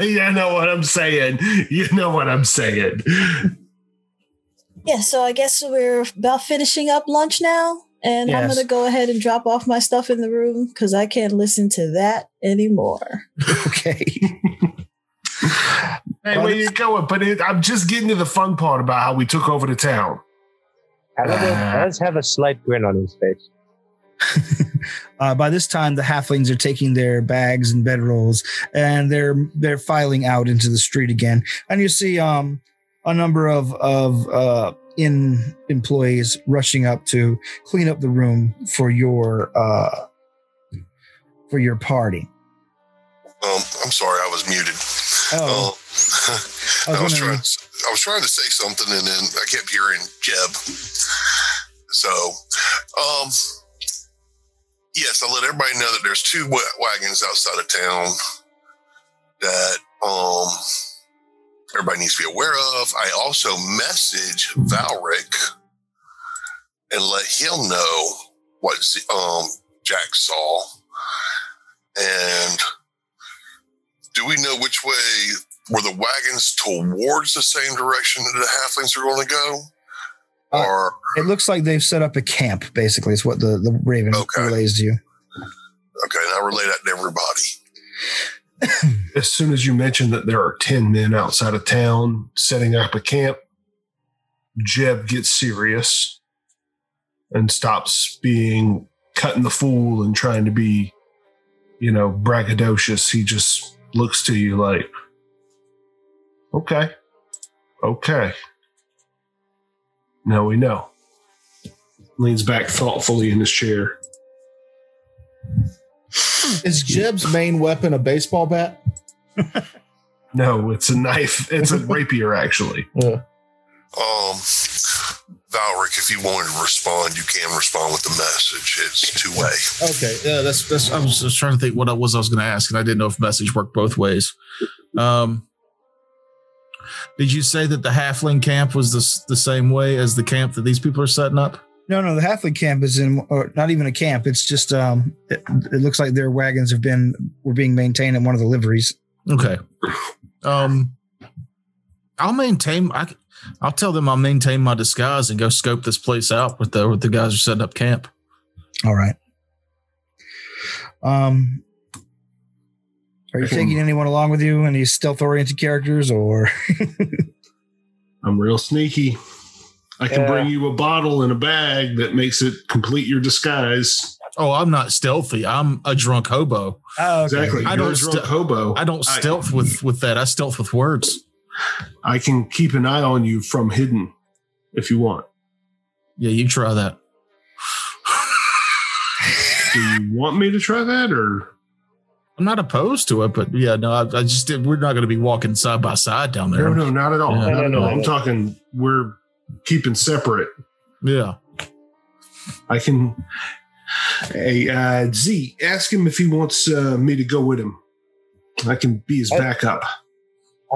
[SPEAKER 2] you know what I'm saying. You know what I'm saying.
[SPEAKER 3] Yeah, so I guess we're about finishing up lunch now. And I'm going to go ahead and drop off my stuff in the room because I can't listen to that anymore.
[SPEAKER 4] Okay.
[SPEAKER 2] Hey, where you going? But it, I'm just getting to the fun part about how we took over the town.
[SPEAKER 5] Aragorn
[SPEAKER 2] Ah.
[SPEAKER 5] does have a slight grin on his face.
[SPEAKER 4] uh, by this time, the halflings are taking their bags and bedrolls, and they're they're filing out into the street again. And you see um, a number of of uh, in employees rushing up to clean up the room for your uh, for your party.
[SPEAKER 6] Um, I'm sorry, I was muted.
[SPEAKER 4] Oh, I
[SPEAKER 6] I
[SPEAKER 4] was
[SPEAKER 6] was
[SPEAKER 4] wondering-
[SPEAKER 6] trying. I was trying to say something, and then I kept hearing Jeb. So, um, yes, I let everybody know that there's two wagons outside of town that um everybody needs to be aware of. I also message Valric and let him know what um Jax saw, and do we know which way were the wagons towards the same direction that the halflings are going to go?
[SPEAKER 4] Uh, it looks like they've set up a camp. Basically, is what the the raven
[SPEAKER 6] Okay.
[SPEAKER 4] relays to you.
[SPEAKER 6] okay, and I relay that to everybody.
[SPEAKER 2] As soon as you mentioned that there are 10 men outside of town setting up a camp, Jeb gets serious and stops being cutting the fool and trying to be, you know, braggadocious. He just looks to you like, okay, okay. Now we know. Leans back thoughtfully in his chair.
[SPEAKER 1] Is Jeb's main weapon a baseball bat?
[SPEAKER 2] No, it's a knife. It's a rapier, actually.
[SPEAKER 6] Um, Valric, if you wanted to respond, you can respond with the message. It's two way.
[SPEAKER 1] Okay, yeah, that's that's. I was just trying to think what I was I was going to ask, and I didn't know if message worked both ways. Um, did you say that the halfling camp was the the same way as the camp that these people are setting up?
[SPEAKER 4] No, no, the halfling camp is in, or not even a camp. It's just, um, it, it looks like their wagons have been were being maintained in one of the liveries.
[SPEAKER 1] Okay. Um, I'll maintain. I, I'll tell them I'll maintain my disguise and go scope this place out with the with the guys who are setting up camp.
[SPEAKER 4] All right. Um, are you taking anyone along with you? Any stealth oriented characters or?
[SPEAKER 2] I'm real sneaky. I can
[SPEAKER 5] Yeah.
[SPEAKER 2] bring you a bottle and a bag that makes it complete your disguise.
[SPEAKER 1] Oh, I'm not stealthy. I'm a drunk hobo.
[SPEAKER 4] Oh,
[SPEAKER 2] Exactly.
[SPEAKER 1] I
[SPEAKER 2] You're
[SPEAKER 1] don't
[SPEAKER 2] a drunk
[SPEAKER 1] st-
[SPEAKER 2] hobo.
[SPEAKER 1] I don't
[SPEAKER 2] I-
[SPEAKER 1] stealth with with that. I stealth with words.
[SPEAKER 2] I can keep an eye on you from hidden if you want.
[SPEAKER 1] Yeah, you try that.
[SPEAKER 2] Do you want me to try that or
[SPEAKER 1] I'm not opposed to it, but yeah, no, I, I just did. We're not going to be walking side by side down there.
[SPEAKER 2] no, no, not at all.
[SPEAKER 1] Yeah.
[SPEAKER 2] Not at
[SPEAKER 5] No, no.
[SPEAKER 2] I'm talking we're keeping separate.
[SPEAKER 1] Yeah.
[SPEAKER 2] I can Hey uh Z, ask him if he wants uh, me to go with him. I can be his
[SPEAKER 5] I-
[SPEAKER 2] backup.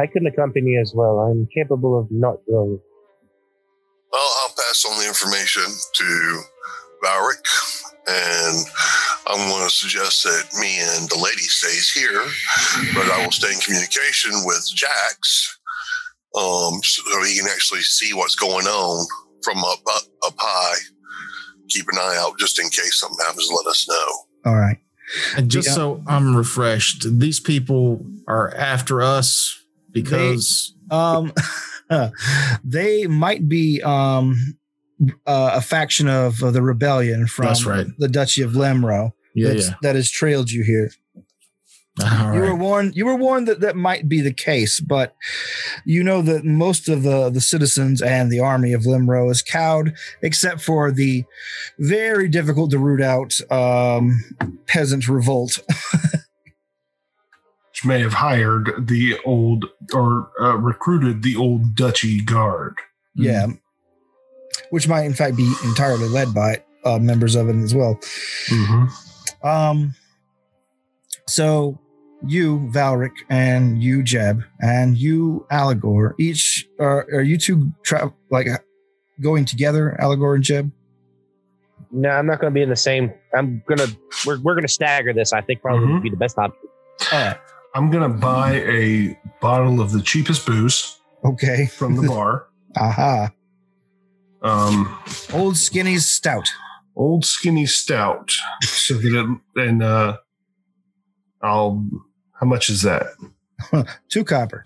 [SPEAKER 5] I can accompany as well. I'm capable of not going.
[SPEAKER 6] Well, I'll pass on the information to Valric, and suggest that me and the lady stays here, but I will stay in communication with Jax, um, so he can actually see what's going on from up up, up high. Keep an eye out just in case something happens. Let us know.
[SPEAKER 4] All right.
[SPEAKER 1] And just
[SPEAKER 4] Yeah.
[SPEAKER 1] so I'm refreshed, these people are after us because
[SPEAKER 4] Um, they might be um uh, a faction of, of the rebellion from
[SPEAKER 1] That's right.
[SPEAKER 4] the Duchy of Lemro
[SPEAKER 1] yeah,
[SPEAKER 4] that's-
[SPEAKER 1] yeah.
[SPEAKER 4] that has trailed you here.
[SPEAKER 1] All
[SPEAKER 4] you were warned. You were warned that that might be the case, but you know that most of the the citizens and the army of Limro is cowed, except for the very difficult to root out um, peasant revolt.
[SPEAKER 2] Which may have hired the old or uh, recruited the old duchy guard.
[SPEAKER 4] yeah, which might in fact be entirely led by uh, members of it as well.
[SPEAKER 2] Mm-hmm.
[SPEAKER 4] Um, so you, Valric, and you, Jeb, and you, Allegor, each are, are you two tra- like going together, Allegor and Jeb?
[SPEAKER 5] No, I'm not going to be in the same. I'm gonna. We're we're gonna stagger this. I think probably
[SPEAKER 2] Mhm.
[SPEAKER 5] would be the best option.
[SPEAKER 4] All right.
[SPEAKER 2] I'm gonna buy a bottle of the cheapest booze
[SPEAKER 4] Okay.
[SPEAKER 2] from the bar.
[SPEAKER 4] Aha.
[SPEAKER 2] Um,
[SPEAKER 4] Old Skinny's stout.
[SPEAKER 2] Old skinny stout. So that it, and uh, I'll. How much is that?
[SPEAKER 4] Two copper.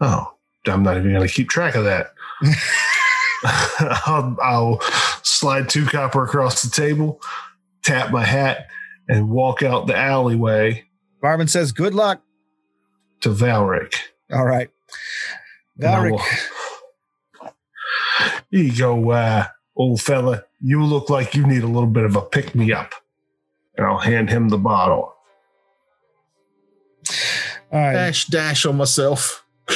[SPEAKER 2] Oh, I'm not even gonna keep track of that. I'll, I'll slide two copper across the table, tap my hat, and walk out the alleyway
[SPEAKER 4] Barman says, good luck.
[SPEAKER 2] to Valric.
[SPEAKER 4] All right. Valric,
[SPEAKER 2] will- Here you go, uh, old fella. You look like you need a little bit of a pick me up. And I'll hand him the bottle.
[SPEAKER 4] all right.
[SPEAKER 1] dash dash on myself.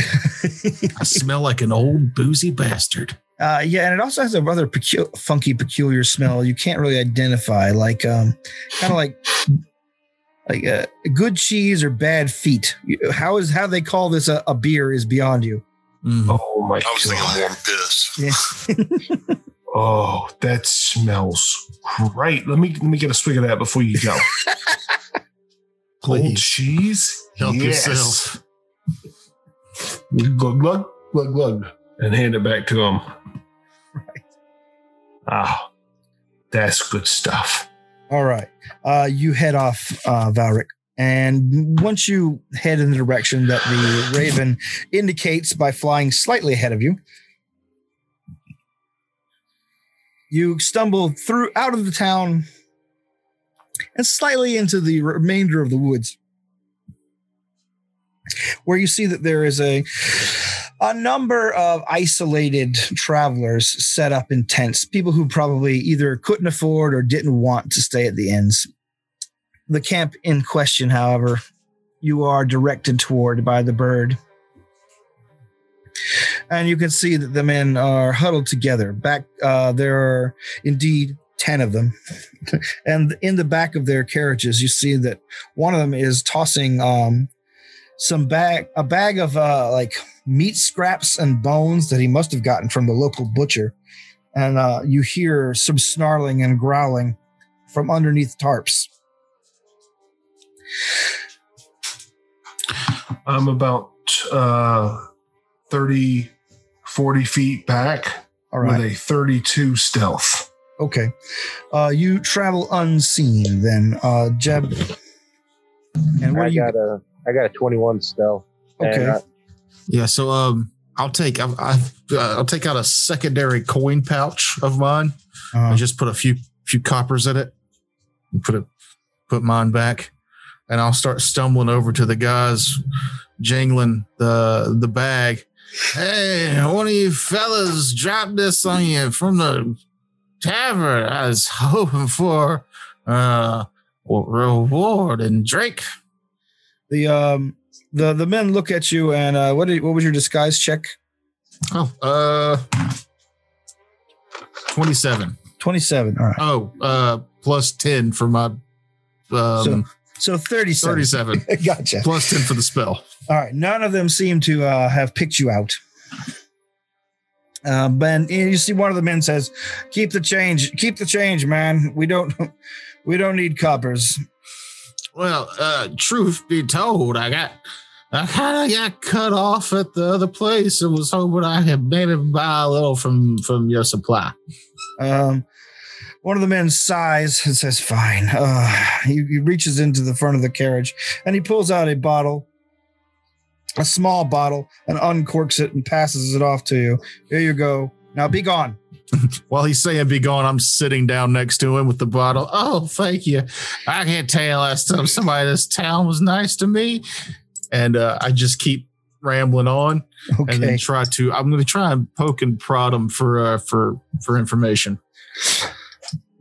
[SPEAKER 1] I smell like an old boozy bastard.
[SPEAKER 4] Uh, yeah, and it also has a rather pecu- funky, peculiar smell. You can't really identify, like um, kind of like like uh, good cheese or bad feet. How is how they call this a, a beer is beyond you.
[SPEAKER 1] Mm.
[SPEAKER 2] Oh my
[SPEAKER 6] I was thinking
[SPEAKER 2] god.
[SPEAKER 6] warm piss.
[SPEAKER 2] Oh, that smells great. Let me let me get a swig of that before you go. Old
[SPEAKER 1] Please
[SPEAKER 2] cheese.
[SPEAKER 1] help
[SPEAKER 2] Yes.
[SPEAKER 1] yourself.
[SPEAKER 2] Glug glug glug glug, and hand it back to him. Ah, that's good stuff.
[SPEAKER 4] All right. Uh, you head off, uh, Valric. And once you head in the direction that the raven indicates by flying slightly ahead of you, you stumble through out of the town and slightly into the remainder of the woods, where you see that there is a a number of isolated travelers set up in tents, people who probably either couldn't afford or didn't want to stay at the inns. The camp in question, however, you are directed toward by the bird. And you can see that the men are huddled together. Back, uh, there are indeed 10 of them. and in the back of their carriages, you see that one of them is tossing um, some bag, a bag of uh, like meat scraps and bones that he must have gotten from the local butcher. And uh, you hear some snarling and growling from underneath tarps.
[SPEAKER 2] I'm about uh 30, 40 feet back
[SPEAKER 4] All right.
[SPEAKER 2] with a 32 stealth.
[SPEAKER 4] Okay. Uh, you travel unseen then, uh, Jeb. And what
[SPEAKER 5] I
[SPEAKER 4] do you
[SPEAKER 5] got a I got a 21 stealth.
[SPEAKER 4] Okay.
[SPEAKER 5] And, uh,
[SPEAKER 1] Yeah, so um, I'll take I've, I've, uh, I'll take out a secondary coin pouch of mine.
[SPEAKER 4] uh,
[SPEAKER 1] I just put a few few coppers in it. And put it put mine back, and I'll start stumbling over to the guys, jingling the the bag. Hey, one of you fellas dropped this on you from the tavern. I was hoping for uh reward and drink.
[SPEAKER 4] the um the the men look at you and uh, what did, what was your disguise check?
[SPEAKER 1] Oh, uh, twenty-seven.
[SPEAKER 4] Twenty seven. All right.
[SPEAKER 1] Oh, uh, plus ten for my um,
[SPEAKER 4] So thirty seven.
[SPEAKER 1] thirty-seven.
[SPEAKER 4] gotcha.
[SPEAKER 1] plus 10 for the spell.
[SPEAKER 4] All right. None of them seem to uh, have picked you out. Uh, ben, you see one of the men says, "Keep the change. Keep the change, man. We don't, we don't need coppers."
[SPEAKER 1] Well, uh, truth be told, I got I kind of got cut off at the other place and was hoping I could maybe buy a little from from your supply.
[SPEAKER 4] Um, one of the men sighs and says, "Fine." Uh, he, he reaches into the front of the carriage and he pulls out a bottle, a small bottle, and uncorks it and passes it off to you. Here you go. Now be gone.
[SPEAKER 1] While he's saying be gone, I'm sitting down next to him with the bottle. Oh, thank you. I can't tell you last time somebody in this town was nice to me. And uh, I just keep rambling on and then try to I'm gonna try and poke and prod him for uh, for for information.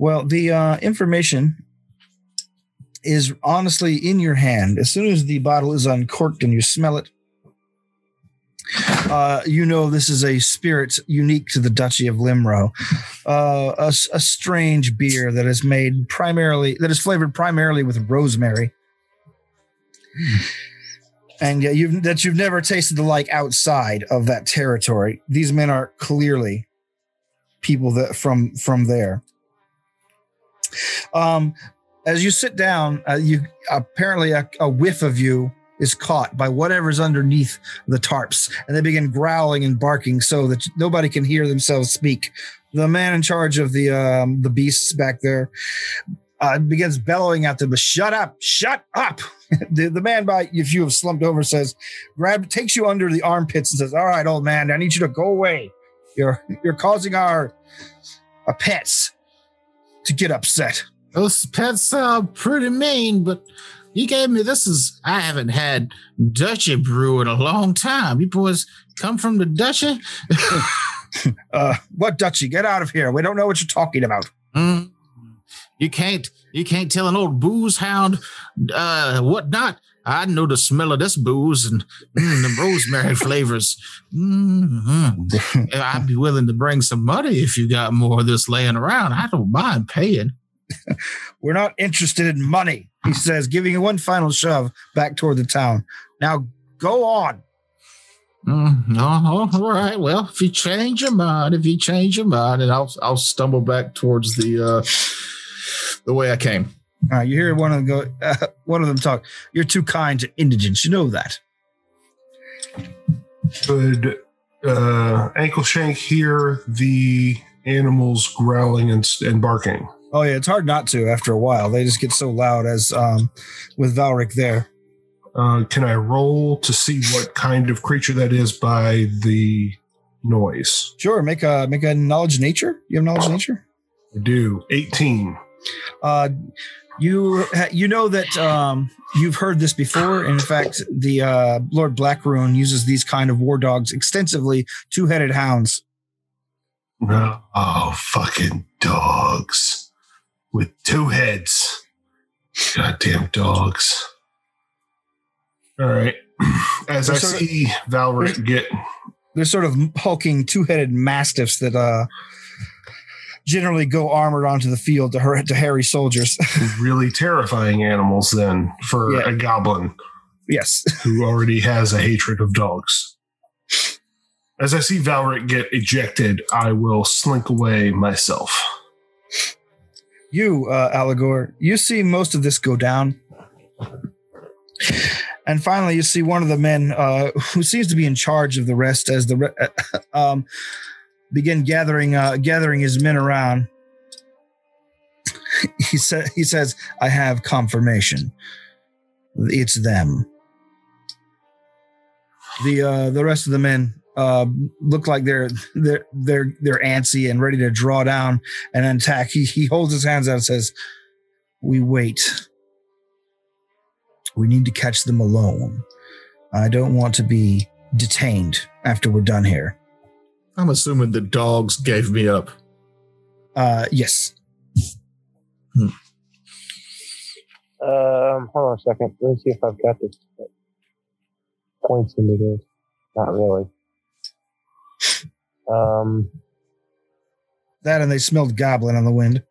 [SPEAKER 4] Well, the uh, information is honestly in your hand. As soon as the bottle is uncorked and you smell it, uh, you know this is a spirit unique to the Duchy of Limro, uh, a, a strange beer that is made primarily that is flavored primarily with rosemary, and you've that you've never tasted the like outside of that territory. These men are clearly people that from from there. Um, as you sit down, uh, you apparently a, a whiff of you is caught by whatever's underneath the tarps, and they begin growling and barking so that nobody can hear themselves speak. The man in charge of the um, the beasts back there uh, begins bellowing at them, "Shut up! Shut up!" the, the man by if you have slumped over says, "Grab takes you under the armpits and says, "All right, old man, I need you to go away. You're you're causing our our pets to get upset."
[SPEAKER 1] Those pets sound pretty mean, but you gave me this is I haven't had Duchy brew in a long time. You boys come from the Duchy?
[SPEAKER 4] Uh, what Duchy? Get out of here. We don't know what you're talking about.
[SPEAKER 1] Mm. You can't you can't tell an old booze hound uh whatnot. I know the smell of this booze and mm, the rosemary flavors. Mm-hmm. I'd be willing to bring some money if you got more of this laying around. I don't mind paying.
[SPEAKER 4] We're not interested in money, he says, giving you one final shove back toward the town. Now go on.
[SPEAKER 1] Mm, no, all right. Well, if you change your mind, if you change your mind, and I'll I'll stumble back towards the uh the way I came.
[SPEAKER 4] Uh, you hear one of them go, uh, one of them talk. You're too kind to indigents. You know that.
[SPEAKER 2] Could uh, Ankle Shank hear the animals growling and, and barking?
[SPEAKER 4] Oh yeah, it's hard not to after a while. They just get so loud as um with Valric there.
[SPEAKER 2] Uh, can I roll to see what kind of creature that is by the noise?
[SPEAKER 4] Sure, make a make a knowledge nature. You have knowledge nature.
[SPEAKER 2] I do. 18.
[SPEAKER 4] Uh, you you know that um, you've heard this before. In fact, the uh, Lord Blackrune uses these kind of war dogs extensively. Two headed hounds.
[SPEAKER 2] No. Oh, fucking dogs with two heads. Goddamn dogs. All right. As I
[SPEAKER 4] They're sort of-
[SPEAKER 2] see Valric get
[SPEAKER 4] They're sort of hulking two headed mastiffs that uh, generally go armored onto the field to, har- to harry soldiers.
[SPEAKER 2] really terrifying animals, then for
[SPEAKER 4] Yeah.
[SPEAKER 2] a goblin
[SPEAKER 4] yes.
[SPEAKER 2] who already has a hatred of dogs. As I see Valric get ejected, I will slink away myself.
[SPEAKER 4] you, uh, Allegor, you see most of this go down. And finally, you see one of the men uh, who seems to be in charge of the rest as the re- um, begin gathering uh, gathering his men around. He said, "He says, I have confirmation. It's them." The uh, the rest of the men uh, look like they're they're they're they're antsy and ready to draw down and attack. He he holds his hands out and says, "We wait. We need to catch them alone. I don't want to be detained after we're done here."
[SPEAKER 1] I'm assuming the dogs gave me up.
[SPEAKER 4] Uh, yes.
[SPEAKER 5] Um, hold on a second. Let me see if I've got this points into this. Not really. Um,
[SPEAKER 4] That and they smelled goblin on the wind.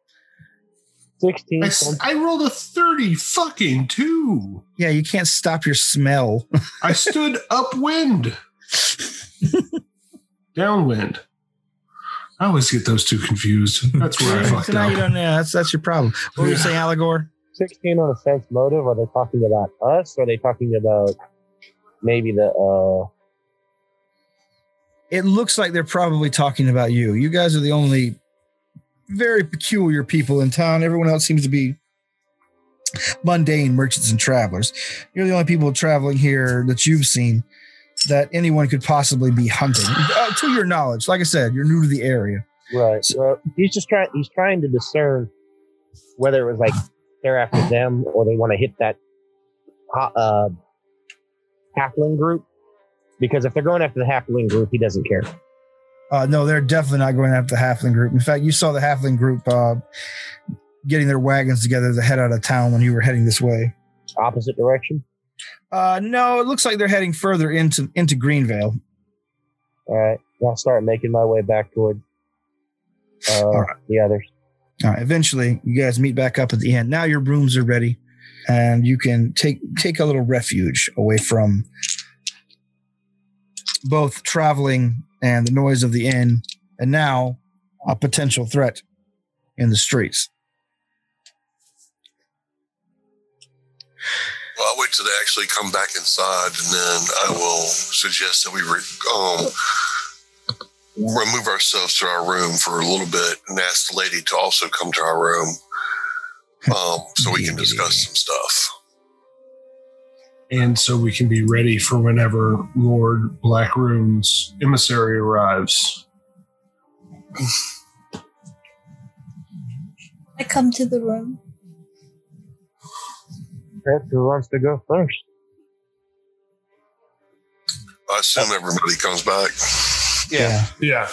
[SPEAKER 5] sixteen.
[SPEAKER 2] I rolled a 30 fucking two.
[SPEAKER 4] Yeah, you can't stop your smell.
[SPEAKER 2] I stood upwind, downwind. I always get those two confused. That's where I
[SPEAKER 4] So
[SPEAKER 2] fucked
[SPEAKER 4] now you
[SPEAKER 2] up.
[SPEAKER 4] don't. Yeah, that's that's your problem. What were you
[SPEAKER 2] Yeah.
[SPEAKER 4] saying, Allegor?
[SPEAKER 5] 16 on a sense motive. Are they talking about us? Or are they talking about maybe the uh
[SPEAKER 4] It looks like they're probably talking about you. You guys are the only very peculiar people in town. Everyone else seems to be mundane merchants and travelers. You're the only people traveling here that you've seen that anyone could possibly be hunting. Uh, to your knowledge, like I said, you're new to the area.
[SPEAKER 5] right? Well, he's just trying. He's trying to discern whether it was like they're after them or they want to hit that uh, halfling group. Because if they're going after the halfling group, he doesn't care.
[SPEAKER 4] Uh, no, they're definitely not going after the halfling group. In fact, you saw the halfling group uh, getting their wagons together to head out of town when you were heading this way.
[SPEAKER 5] Opposite direction.
[SPEAKER 4] Uh, no, it looks like they're heading further into into Greenvale.
[SPEAKER 5] All right. I'll start making my way back toward uh,
[SPEAKER 4] right.
[SPEAKER 5] the others.
[SPEAKER 4] All right, eventually, you guys meet back up at the end. Now your rooms are ready, and you can take take a little refuge away from both traveling and the noise of the inn, and now a potential threat in the streets.
[SPEAKER 6] Well, I'll wait till they actually come back inside, and then I will suggest that we re- um, remove ourselves to our room for a little bit and ask the lady to also come to our room um, so we can discuss some stuff.
[SPEAKER 2] And so we can be ready for whenever Lord Blackrune's emissary arrives.
[SPEAKER 3] I come to the room.
[SPEAKER 5] Okay, Who wants to go first?
[SPEAKER 6] I assume everybody comes back.
[SPEAKER 5] Yeah.
[SPEAKER 2] Yeah.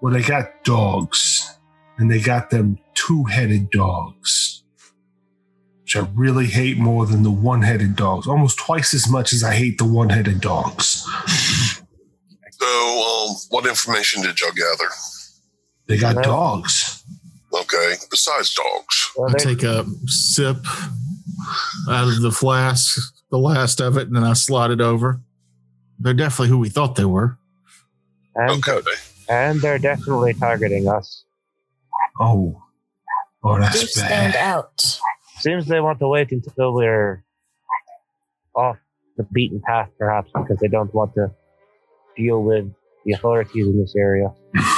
[SPEAKER 2] Well, they got dogs, and they got them two headed dogs, which I really hate more than the one headed dogs, almost twice as much as I hate the one headed dogs.
[SPEAKER 6] So, um, what information did y'all gather?
[SPEAKER 2] They got dogs.
[SPEAKER 6] Okay, besides dogs.
[SPEAKER 5] Well,
[SPEAKER 1] I take a sip out of the flask, the last of it, and then I slide it over. They're definitely who we thought they were.
[SPEAKER 5] and,
[SPEAKER 6] Okay.
[SPEAKER 5] and they're definitely targeting us.
[SPEAKER 2] Oh. Oh,
[SPEAKER 3] Do
[SPEAKER 2] that's
[SPEAKER 3] stand
[SPEAKER 2] bad.
[SPEAKER 3] out.
[SPEAKER 5] Seems they want to wait until we're off the beaten path, perhaps, because they don't want to deal with the authorities in this area.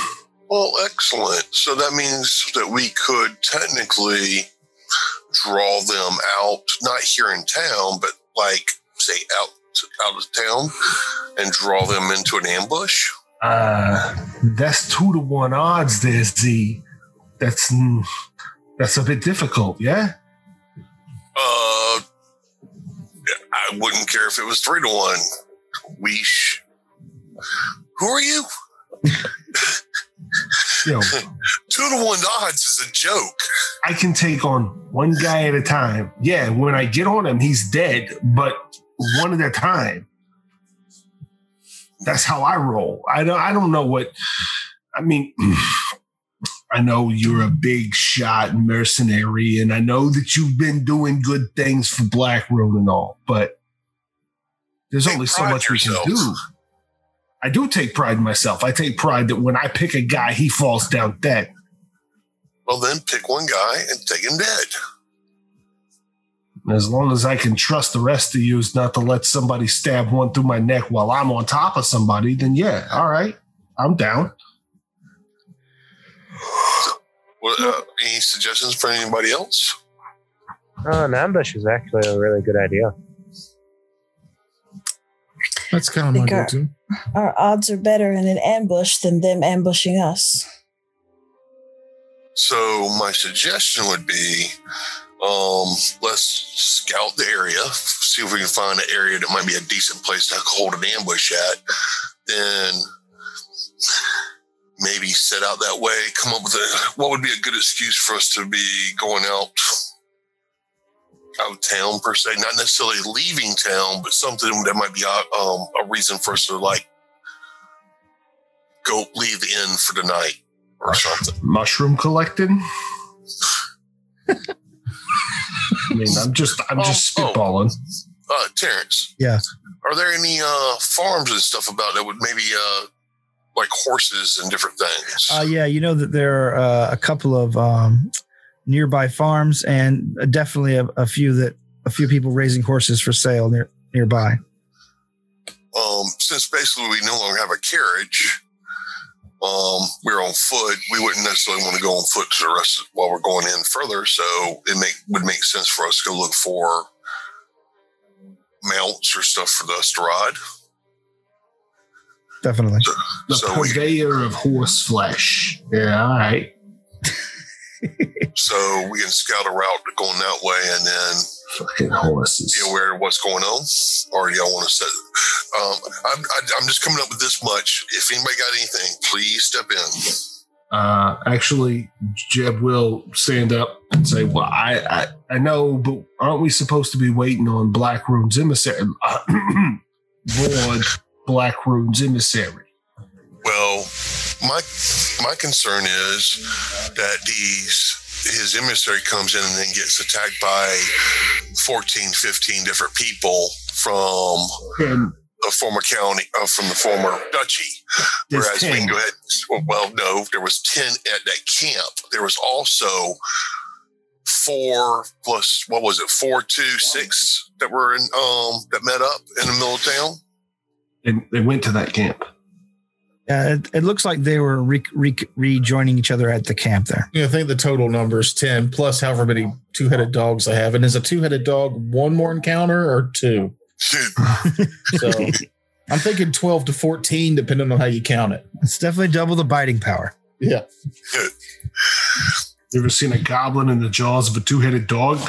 [SPEAKER 6] Well, excellent. So that means that we could technically draw them out, not here in town, but like say out out of town, and draw them into an ambush.
[SPEAKER 2] Uh, that's two to one odds there, Z. That's, mm, that's a bit difficult, yeah?
[SPEAKER 6] Uh, I wouldn't care if it was three to one. We. Sh- Who are you?
[SPEAKER 2] You know,
[SPEAKER 6] Two to one odds is a joke.
[SPEAKER 2] I can take on one guy at a time. Yeah, when I get on him, he's dead, but one at a time. That's how I roll. I don't I don't know what I mean I know you're a big shot mercenary, and I know that you've been doing good things for Black Road and all, but there's only so much we can do. I do take pride in myself. I take pride that when I pick a guy, he falls down dead.
[SPEAKER 6] Well, then pick one guy and take him dead.
[SPEAKER 2] As long as I can trust the rest of you is not to let somebody stab one through my neck while I'm on top of somebody, then yeah, all right, I'm down.
[SPEAKER 6] What, uh, any suggestions for anybody else?
[SPEAKER 5] Oh, an ambush is actually a really good idea.
[SPEAKER 1] That's kind of my
[SPEAKER 3] Think
[SPEAKER 1] go-to.
[SPEAKER 3] Our odds are better in an ambush than them ambushing us.
[SPEAKER 6] So my suggestion would be, um, let's scout the area, see if we can find an area that might be a decent place to hold an ambush at. Then maybe set out that way. Come up with a what would be a good excuse for us to be going out out of town per se, not necessarily leaving town, but something that might be a, um, a reason for us to like go leave the inn for the night or something.
[SPEAKER 2] Mushroom collecting. I mean, I'm just I'm just
[SPEAKER 6] Oh, oh.
[SPEAKER 2] spitballing.
[SPEAKER 6] uh Terrence.
[SPEAKER 4] Yeah.
[SPEAKER 6] Are there any uh farms and stuff about that would maybe uh like horses and different things.
[SPEAKER 4] Uh, yeah, you know that there are uh, a couple of um, nearby farms, and definitely a, a few that a few people raising horses for sale near nearby.
[SPEAKER 6] um, since basically we no longer have a carriage, um, we're on foot. We wouldn't necessarily want to go on foot to the rest of, while we're going in further. So it make would make sense for us to go look for mounts or stuff for us to ride.
[SPEAKER 4] Definitely.
[SPEAKER 2] The
[SPEAKER 6] So we,
[SPEAKER 2] purveyor of horse flesh. Yeah, all right.
[SPEAKER 6] So we can scout a route going that way, and then
[SPEAKER 2] Fucking horses.
[SPEAKER 6] be aware of what's going on. Or do y'all want to set? Um, I'm, I, I'm just coming up with this much. If anybody got anything, please step in.
[SPEAKER 2] Uh, actually, Jeb will stand up and say, "Well, I, I, I know, but aren't we supposed to be waiting on Blackrune's emissary? Lord Blackrune's emissary."
[SPEAKER 6] Well, my my concern is that these his emissary comes in and then gets attacked by 14, 15 different people from
[SPEAKER 2] And
[SPEAKER 6] a former county, uh, from the former duchy.
[SPEAKER 2] there's
[SPEAKER 6] Whereas we can
[SPEAKER 2] 10.
[SPEAKER 6] go ahead. Well, no, there was ten at that camp. There was also four plus what was it? Four, two, six that were in um that met up in the middle of town.
[SPEAKER 2] and they went to that camp.
[SPEAKER 4] Yeah, it, it looks like they were re- re- rejoining each other at the camp there.
[SPEAKER 1] Yeah, I think the total number is 10 plus however many two headed dogs I have. And is a two headed dog one more encounter or two? So I'm thinking 12 to 14, depending on how you count it.
[SPEAKER 4] It's definitely double the biting power.
[SPEAKER 1] Yeah.
[SPEAKER 2] You ever seen a goblin in the jaws of a two-headed dog?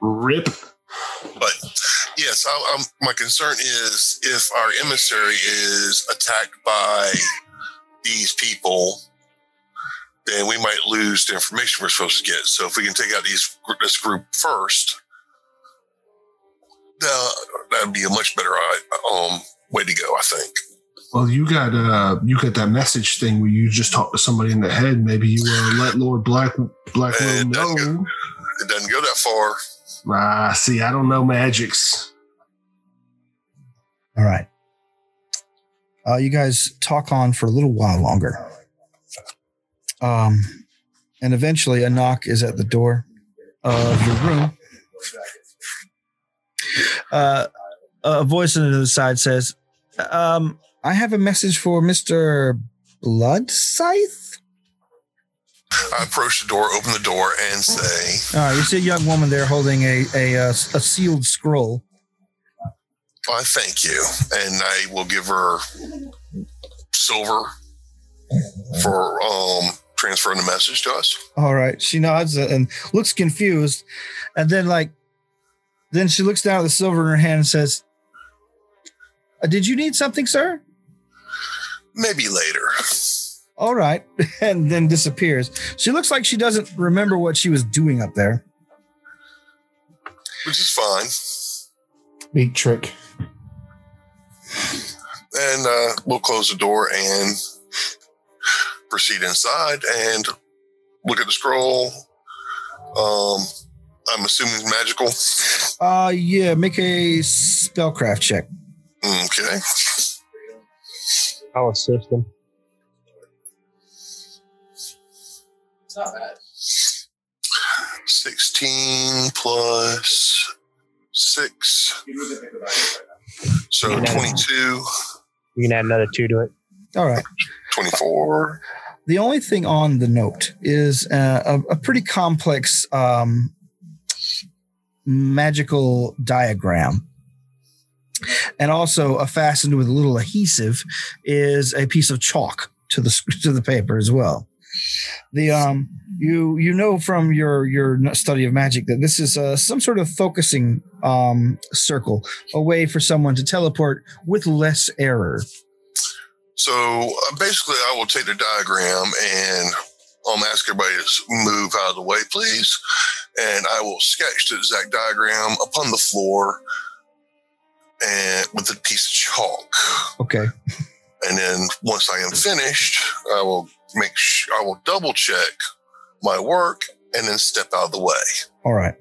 [SPEAKER 2] Rip.
[SPEAKER 6] But yes, I, I'm, my concern is if our emissary is attacked by these people, then we might lose the information we're supposed to get. So if we can take out these this group first, uh, that'd be a much better uh, um, way to go. I think.
[SPEAKER 2] Well, you got uh, you got that message thing where you just talk to somebody in the head. Maybe you uh, let Lord Black Blackrune
[SPEAKER 6] doesn't
[SPEAKER 2] know.
[SPEAKER 6] It doesn't go that far.
[SPEAKER 2] Ah, see, I don't know magics.
[SPEAKER 4] All right. Uh, you guys talk on for a little while longer. Um, and eventually a knock is at the door of your room. Uh, a voice on the other side says, um, I have a message for Mr. Blood Scythe.
[SPEAKER 6] I approach the door, open the door, and say,
[SPEAKER 4] All right, you see a young woman there holding a, a, uh, a sealed scroll.
[SPEAKER 6] "I thank you," and I will give her silver for um, transferring the message to us.
[SPEAKER 4] All right. She nods and looks confused. And then, like, then she looks down at the silver in her hand and says, "Uh, Did you need something, sir?
[SPEAKER 6] Maybe later.
[SPEAKER 4] All right. And then disappears. She looks like she doesn't remember what she was doing up there.
[SPEAKER 6] which is fine.
[SPEAKER 1] Neat trick.
[SPEAKER 6] And uh, we'll close the door and proceed inside and look at the scroll. Um, I'm assuming it's magical.
[SPEAKER 4] Uh, yeah, make a spellcraft check.
[SPEAKER 6] Okay.
[SPEAKER 5] I'll assist them.
[SPEAKER 7] It's not bad.
[SPEAKER 6] 16 plus 6. So
[SPEAKER 5] Yeah.
[SPEAKER 6] 22,
[SPEAKER 5] You can add another two to it.
[SPEAKER 4] All right.
[SPEAKER 6] 24.
[SPEAKER 4] The only thing on the note is uh, a, a pretty complex um, magical diagram. And also, a fastened with a little adhesive is a piece of chalk to the to the paper as well. The um you you know from your your study of magic that this is uh, some sort of focusing um circle, a way for someone to teleport with less error.
[SPEAKER 6] So uh, basically, I will take the diagram and um, ask everybody to move out of the way, please. And I will sketch the exact diagram upon the floor and with a piece of chalk.
[SPEAKER 4] Okay.
[SPEAKER 6] And then once I am finished, I will make sh- I will double check my work and then step out of the way.
[SPEAKER 4] All right.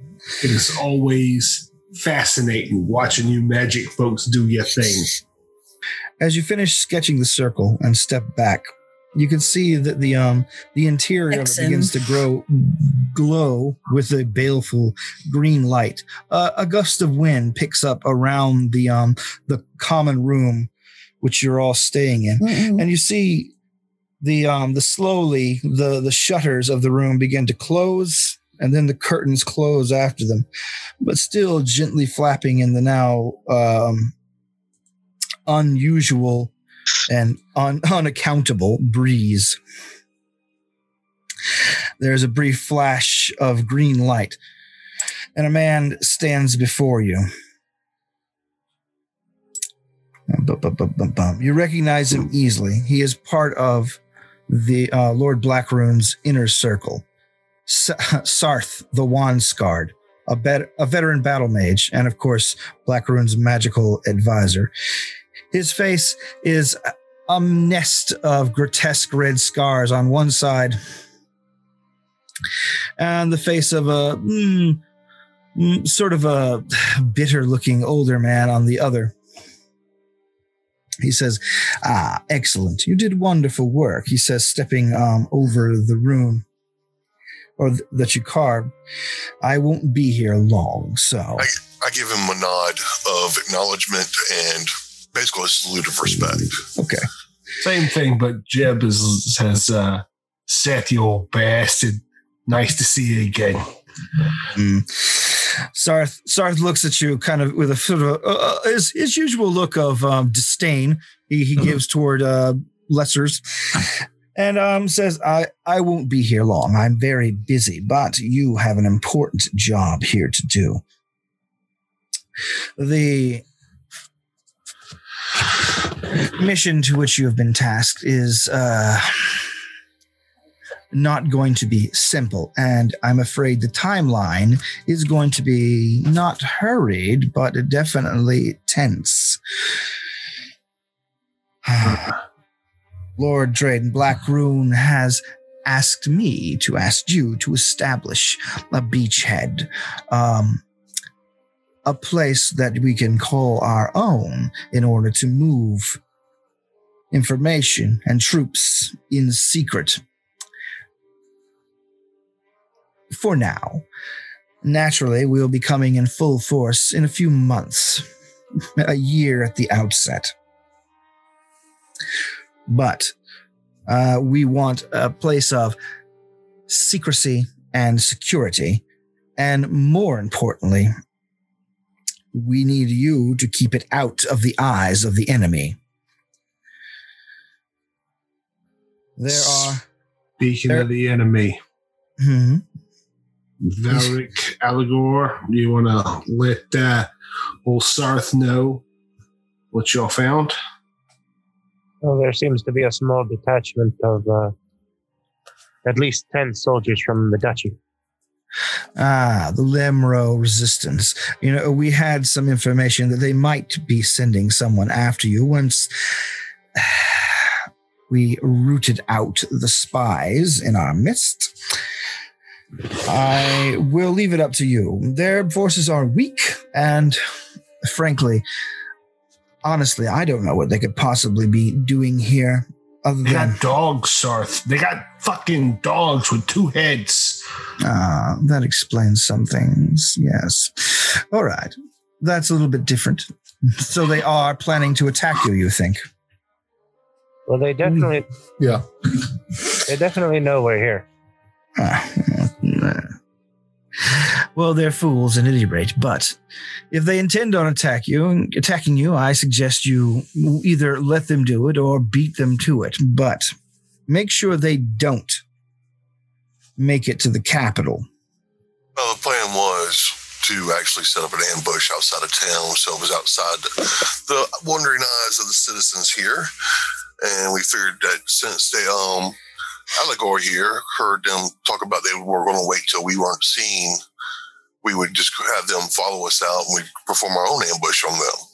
[SPEAKER 2] It is always fascinating watching you magic folks do your thing.
[SPEAKER 4] As you finish sketching the circle and step back, you can see that the um the interior of it begins to grow glow with a baleful green light. Uh, a gust of wind picks up around the um the common room which you're all staying in
[SPEAKER 3] Mm-mm.
[SPEAKER 4] and you see the um the slowly the the shutters of the room begin to close and then the curtains close after them but still gently flapping in the now um unusual and un- unaccountable breeze there's a brief flash of green light and a man stands before you. You recognize him easily. He is part of the uh, Lord Blackrune's inner circle. S- Sarth, the Wand Scarred, a, bet- a veteran battle mage, and of course, Blackrune's magical advisor. His face is a nest of grotesque red scars on one side, and the face of a mm, mm, sort of a bitter looking older man on the other. He says, Ah, excellent. You did wonderful work. He says, stepping um, over the room or th- that you carved. I won't be here long, so.
[SPEAKER 6] I give him a nod of acknowledgement and basically a salute of respect.
[SPEAKER 4] Okay.
[SPEAKER 2] Same thing, but Jeb is, says, uh, Seth, you old bastard. Nice to see you again.
[SPEAKER 4] Mm. Sarth, Sarth looks at you kind of with a sort of uh, uh, his, his usual look of um, disdain he, he gives toward uh, lessers and um, says, I, I won't be here long. I'm very busy, but you have an important job here to do. The mission to which you have been tasked is uh, not going to be simple, and I'm afraid the timeline is going to be not hurried, but definitely tense. Lord Drayden Blackrune has asked me to ask you to establish a beachhead, um, a place that we can call our own in order to move information and troops in secret for now. Naturally, we'll be coming in full force in a few months, a year at the outset. But uh, we want a place of secrecy and security. And more importantly, we need you to keep it out of the eyes of the enemy. There are.
[SPEAKER 2] Speaking
[SPEAKER 4] There-
[SPEAKER 2] of the enemy,
[SPEAKER 4] Hmm.
[SPEAKER 2] Valric Allegor, you want to let uh, old Sarth know what y'all found?
[SPEAKER 5] Well, there seems to be a small detachment of uh, at least 10 soldiers from the duchy.
[SPEAKER 4] Ah, the Lemro resistance. You know, we had some information that they might be sending someone after you once we rooted out the spies in our midst. I will leave it up to you. Their forces are weak, and frankly, honestly, I don't know what they could possibly be doing here other
[SPEAKER 2] They
[SPEAKER 4] than
[SPEAKER 2] got dogs, Sarth. They got fucking dogs with two heads.
[SPEAKER 4] Ah, that explains some things. Yes. All right. That's a little bit different. So they are planning to attack you, you think?
[SPEAKER 5] Well, they definitely,
[SPEAKER 1] Yeah.
[SPEAKER 5] they definitely know we're here.
[SPEAKER 4] Ah, nah. Well, they're fools at any rate, but if they intend on attack you, attacking you, I suggest you either let them do it or beat them to it. But make sure they don't make it to the capital.
[SPEAKER 6] Well, the plan was to actually set up an ambush outside of town, so it was outside the wondering eyes of the citizens here. And we figured that since they, um, Allegor here heard them talk about they were going to wait till we weren't seen, we would just have them follow us out and we'd perform our own ambush on them.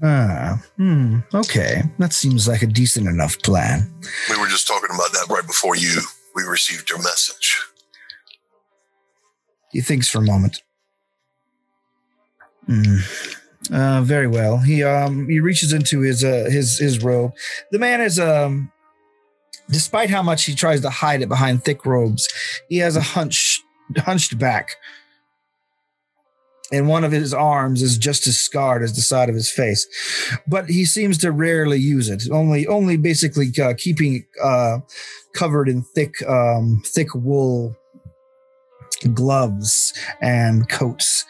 [SPEAKER 4] Ah, hmm, okay. That seems like a decent enough plan.
[SPEAKER 6] We were just talking about that right before you we received your message.
[SPEAKER 4] He thinks for a moment. Hmm. Uh, very well. He um he reaches into his uh his his robe. The man is um Despite how much he tries to hide it behind thick robes, he has a hunch, hunched back. And one of his arms is just as scarred as the side of his face, but he seems to rarely use it. Only, only basically uh, keeping uh, covered in thick, um, thick wool gloves and coats.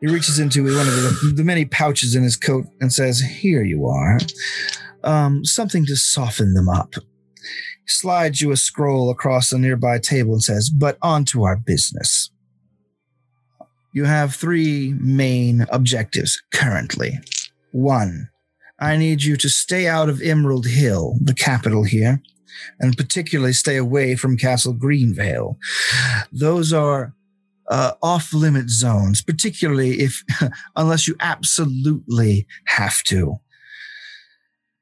[SPEAKER 4] He reaches into one of the, the many pouches in his coat and says, "Here you are. Um, something to soften them up." Slides you a scroll across a nearby table and says, But on to our business. You have three main objectives currently. One, I need you to stay out of Emerald Hill, the capital here, and particularly stay away from Castle Greenvale. Those are uh, off limit zones, particularly if, unless you absolutely have to.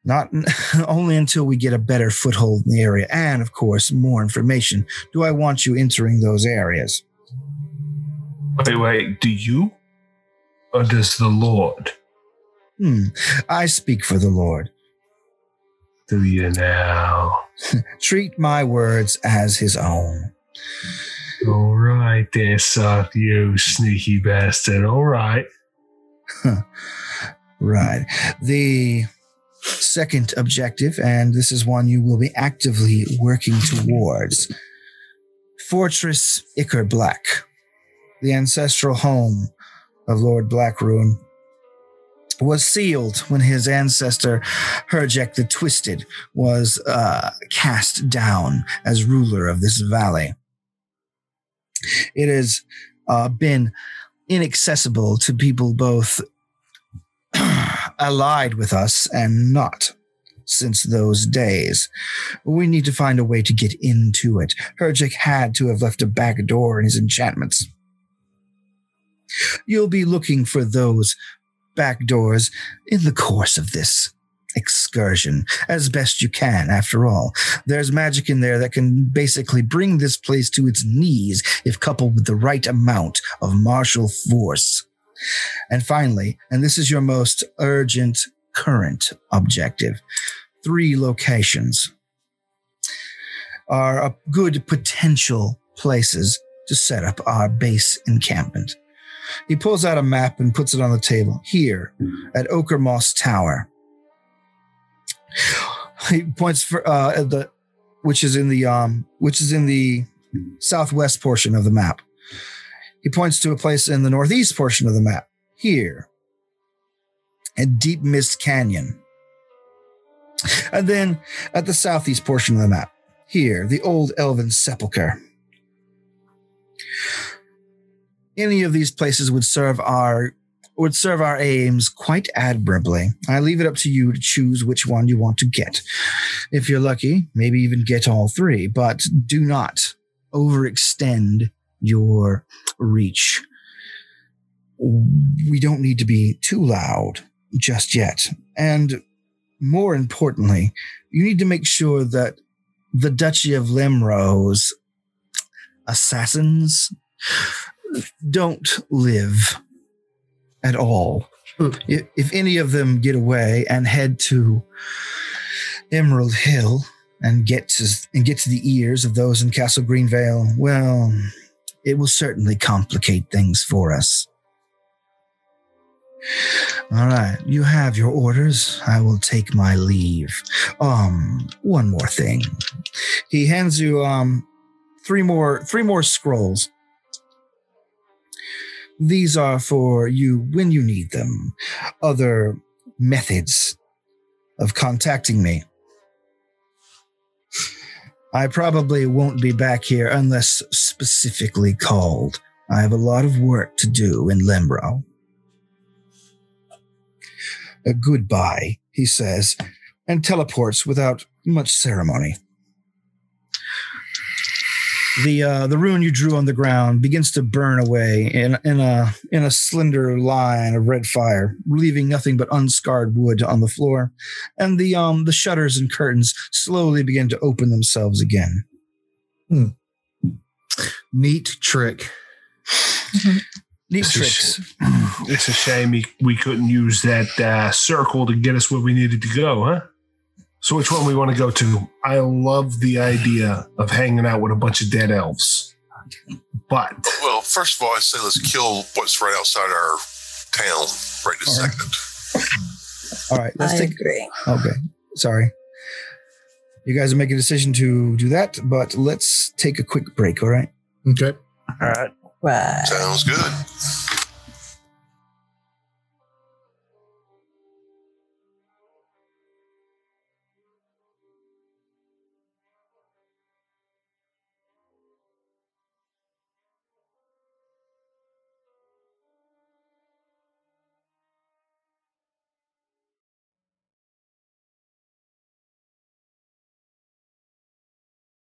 [SPEAKER 4] Not only until we get a better foothold in the area and, of course, more information do I want you entering those areas.
[SPEAKER 2] Wait, wait. Do you? Or does the Lord?
[SPEAKER 4] Hmm. I speak for the Lord.
[SPEAKER 2] Do you now?
[SPEAKER 4] Treat my words as his own.
[SPEAKER 2] All right, there, suck you sneaky bastard. All right.
[SPEAKER 4] Right. The second objective, and this is one you will be actively working towards Fortress Iker Black, the ancestral home of Lord Blackrune, was sealed when his ancestor Herjek the Twisted was uh, cast down as ruler of this valley. It has uh, been inaccessible to people both allied with us and not since those days. We need to find a way to get into it. Herjik had to have left a back door in his enchantments. You'll be looking for those back doors in the course of this excursion as best you can after all there's magic in there that can basically bring this place to its knees if coupled with the right amount of martial force and finally, and this is your most urgent current objective, three locations are good potential places to set up our base encampment. He pulls out a map and puts it on the table. Here at Ochre Moss Tower. He points for uh, the which is in the um which is in the southwest portion of the map. He points to a place in the northeast portion of the map. Here, at Deep Mist Canyon. And then at the southeast portion of the map. Here, the old elven sepulchre. Any of these places would serve our would serve our aims quite admirably. I leave it up to you to choose which one you want to get. If you're lucky, maybe even get all three, but do not overextend your reach. We don't need to be too loud just yet. And more importantly, you need to make sure that the Duchy of Limro's assassins don't live at all. Hmm. If, if any of them get away and head to Emerald Hill and get to and get to the ears of those in Castle Greenvale, well, it will certainly complicate things for us. All right, you have your orders. I will take my leave. Um, one more thing. He hands you um three more three more scrolls. These are for you when you need them. Other methods of contacting me. I probably won't be back here unless specifically called. I have a lot of work to do in Lembro. A goodbye, he says, and teleports without much ceremony. The uh, the rune you drew on the ground begins to burn away in, in a in a slender line of red fire, leaving nothing but unscarred wood on the floor, and the um the shutters and curtains slowly begin to open themselves again.
[SPEAKER 1] Neat trick.
[SPEAKER 4] Neat
[SPEAKER 2] This is-
[SPEAKER 4] tricks.
[SPEAKER 2] It's a shame we, we couldn't use that uh, circle to get us where we needed to go, huh? So which one we want to go to? I love the idea of hanging out with a bunch of dead elves. But
[SPEAKER 6] Well, first of all, I say let's kill what's right outside our town right this
[SPEAKER 4] All right.
[SPEAKER 6] second.
[SPEAKER 4] All right, let's
[SPEAKER 3] I
[SPEAKER 4] take.
[SPEAKER 3] agree.
[SPEAKER 4] Okay, sorry. You guys are making a decision to do that, but let's take a quick break. All right.
[SPEAKER 1] Okay.
[SPEAKER 5] All right.
[SPEAKER 3] Right.
[SPEAKER 6] Sounds good.